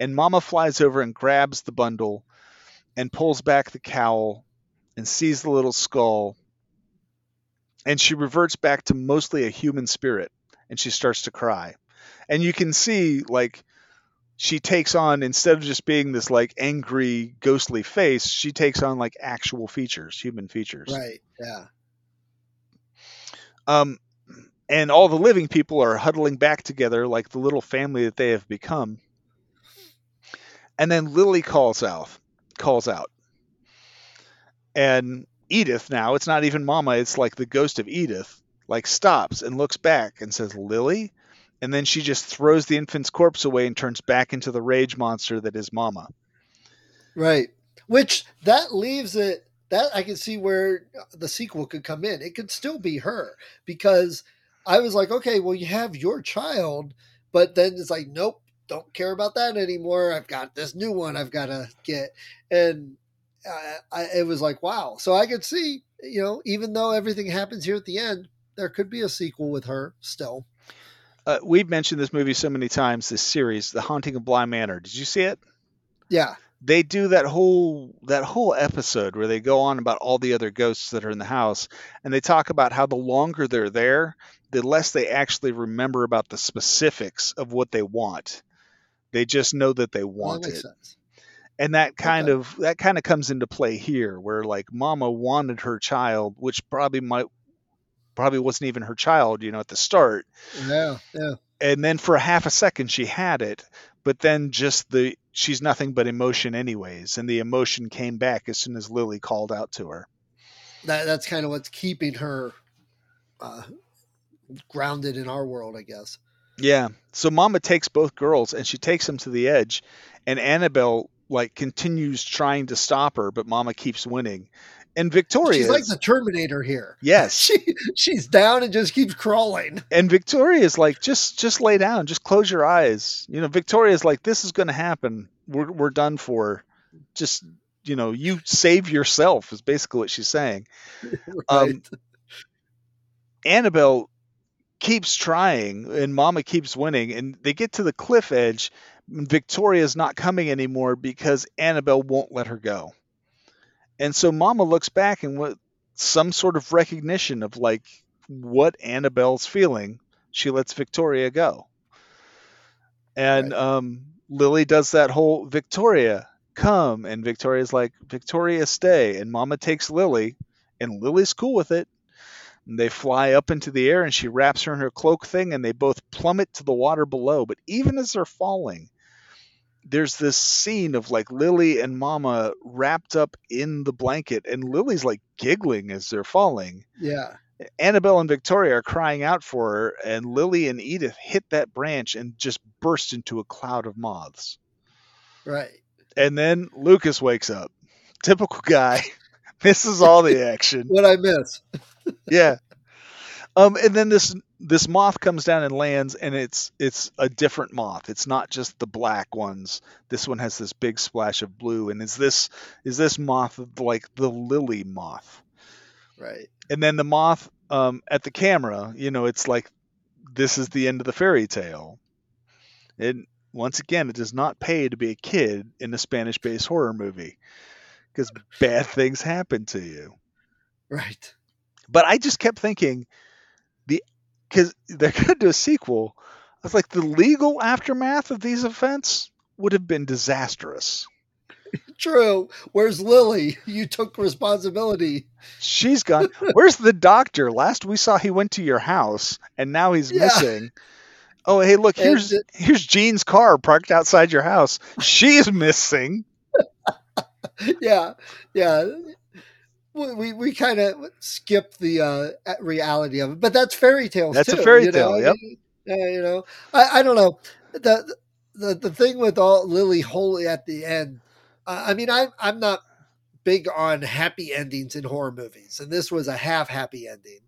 And mama flies over and grabs the bundle and pulls back the cowl and sees the little skull and she reverts back to mostly a human spirit and she starts to cry. And you can see like she takes on instead of just being this like angry ghostly face, she takes on like actual features, human features. Right. Yeah. Um and all the living people are huddling back together like the little family that they have become. And then Lily calls out calls out. And Edith now, it's not even Mama, it's like the ghost of Edith, like stops and looks back and says, Lily? And then she just throws the infant's corpse away and turns back into the rage monster that is Mama. Right. Which that leaves it that I can see where the sequel could come in. It could still be her because I was like, okay, well, you have your child, but then it's like, nope, don't care about that anymore. I've got this new one I've got to get. And I, I, it was like, wow. So I could see, you know, even though everything happens here at the end, there could be a sequel with her still. Uh, we've mentioned this movie so many times, this series, The Haunting of Bly Manor. Did you see it? Yeah. they do that whole that whole episode where they go on about all the other ghosts that are in the house and they talk about how the longer they're there the less they actually remember about the specifics of what they want they just know that they want that it sense. and that kind Okay. of that kind of comes into play here where like mama wanted her child which probably might probably wasn't even her child you know at the start Yeah. Yeah. and then for a half a second she had it but then just the she's nothing but emotion anyways and the emotion came back as soon as lily called out to her That, that's kind of what's keeping her uh, grounded in our world, I guess. Yeah. So mama takes both girls and she takes them to the edge and annabelle like continues trying to stop her but mama keeps winning. And victoria She's like the Terminator here. yes. She she's down and just keeps crawling. and victoria's like just just lay down. Just close your eyes. You know victoria's like this is going to happen. We're, we're done for. Just you know you save yourself is basically what she's saying. Right. Um, Annabelle keeps trying and Mama keeps winning, and they get to the cliff edge. Victoria's not coming anymore because Annabelle won't let her go. And so Mama looks back and what some sort of recognition of like what Annabelle's feeling, she lets Victoria go. And Right. um, Lily does that whole Victoria come, and Victoria's like Victoria stay, and Mama takes Lily, and Lily's cool with it. And they fly up into the air, and she wraps her in her cloak thing, and they both plummet to the water below. But even as they're falling, there's this scene of like Lily and Mama wrapped up in the blanket, and Lily's like giggling as they're falling. Yeah. Annabelle and Victoria are crying out for her, and Lily and Edith hit that branch and just burst into a cloud of moths. Right. And then Lucas wakes up. Typical guy. Misses all the action. What I miss. Yeah. Um, and then this this moth comes down and lands, and it's it's a different moth. It's not just the black ones. This one has this big splash of blue, and is this is this moth like the lily moth? Right. and then the moth um, at the camera, you know, it's like this is the end of the fairy tale. And once again, it does not pay to be a kid in a Spanish-based horror movie because bad things happen to you. Right. But I just kept thinking the because they're going to do a sequel. I was like, the legal aftermath of these events would have been disastrous. True. Where's Lily? You took responsibility. She's gone. Where's the doctor? Last we saw, he went to your house, and now he's Yeah. missing. Oh, hey, look, here's it- here's Jean's car parked outside your house. She's missing. yeah. Yeah. We we, kind of skip the uh, reality of it, but that's fairy tales. That's a fairy you know? tale, I yep. Yeah, you know, I, I don't know the the the thing with all Lily Holy at the end. Uh, I mean, I I'm not big on happy endings in horror movies, and this was a half happy ending.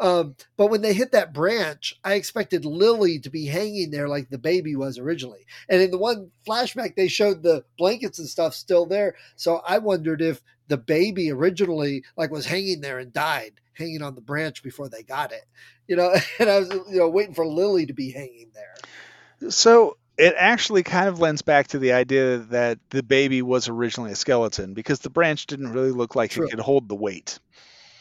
Um, but when they hit that branch, I expected Lily to be hanging there like the baby was originally. And in the one flashback, they showed the blankets and stuff still there. So I wondered if the baby originally like was hanging there and died, hanging on the branch before they got it. You know, and I was you know waiting for Lily to be hanging there. So it actually kind of lends back to the idea that the baby was originally a skeleton because the branch didn't really look like True. it could hold the weight,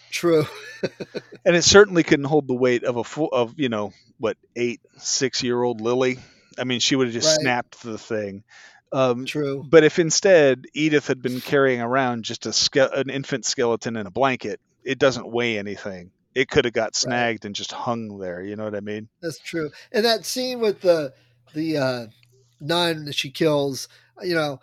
True. and it certainly couldn't hold the weight of a full of you know what eight six year old Lily. I mean, she would have just Right. snapped the thing. Um, True. But if instead Edith had been carrying around just a ske- an infant skeleton in a blanket, it doesn't weigh anything. It could have got snagged and just hung there. You know what I mean? That's true. And that scene with the the uh, nun that she kills, you know,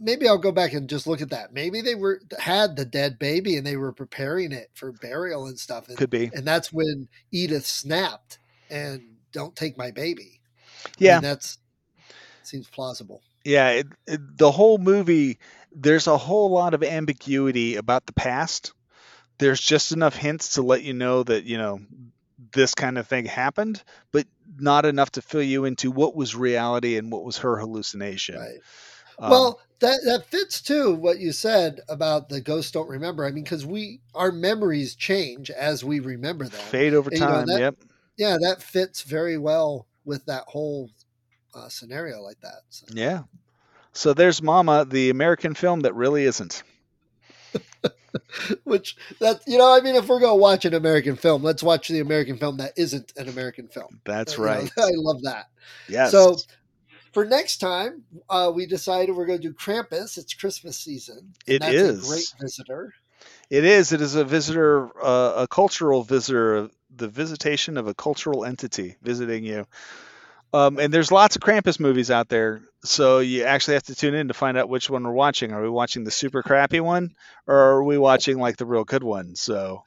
maybe I'll go back and just look at that. Maybe they were had the dead baby and they were preparing it for burial and stuff. And, Could be. and that's when Edith snapped and don't take my baby. I Yeah, mean, that's seems plausible. yeah. It, it, the whole movie, there's a whole lot of ambiguity about the past. There's just enough hints to let you know that you know this kind of thing happened, but not enough to fill you into what was reality and what was her hallucination. Right. Um, well, that that fits too what you said about the ghosts don't remember. I mean, because we our memories change as we remember them. fade over and, you know, time. that- yep. yeah, that fits very well with that whole uh, scenario like that. So, Yeah. So there's Mama, the American film that really isn't. which that you know, I mean, if we're gonna watch an American film, let's watch the American film that isn't an American film. That's You know, right. I love that. Yes. So for next time, uh, we decided we're going to do Krampus. It's Christmas season. and It that's is. a great visitor. it is. It is a visitor, uh, a cultural visitor, the visitation of a cultural entity visiting you. Um, and there's lots of Krampus movies out there, so you actually have to tune in to find out which one we're watching. Are we watching the super crappy one, or are we watching like the real good one? So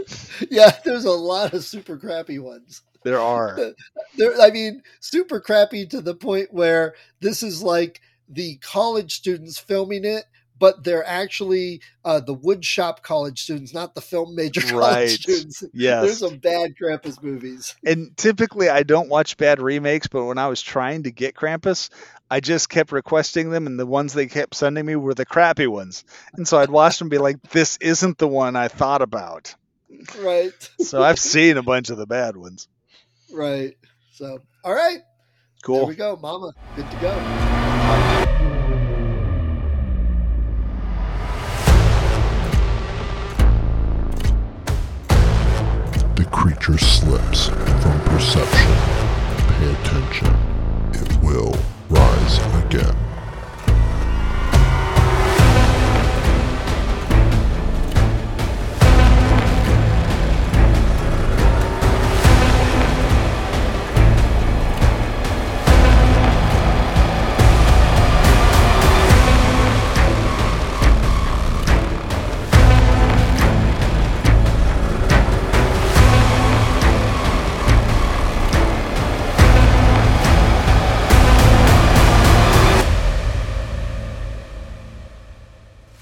Yeah, there's a lot of super crappy ones. there are. There, I mean, super crappy to the point where this is like the college students filming it, but they're actually uh, the woodshop college students, not the film major college Right. students. There's some bad Krampus movies. and typically I don't watch bad remakes, but when I was trying to get Krampus, I just kept requesting them, and the ones they kept sending me were the crappy ones. And so I'd watch them and be like, "This isn't the one I thought about." Right, So I've seen a bunch of the bad ones. right. So, all right, there Cool. we go, Mama. Good to go. creature slips from perception, pay attention. It will rise again.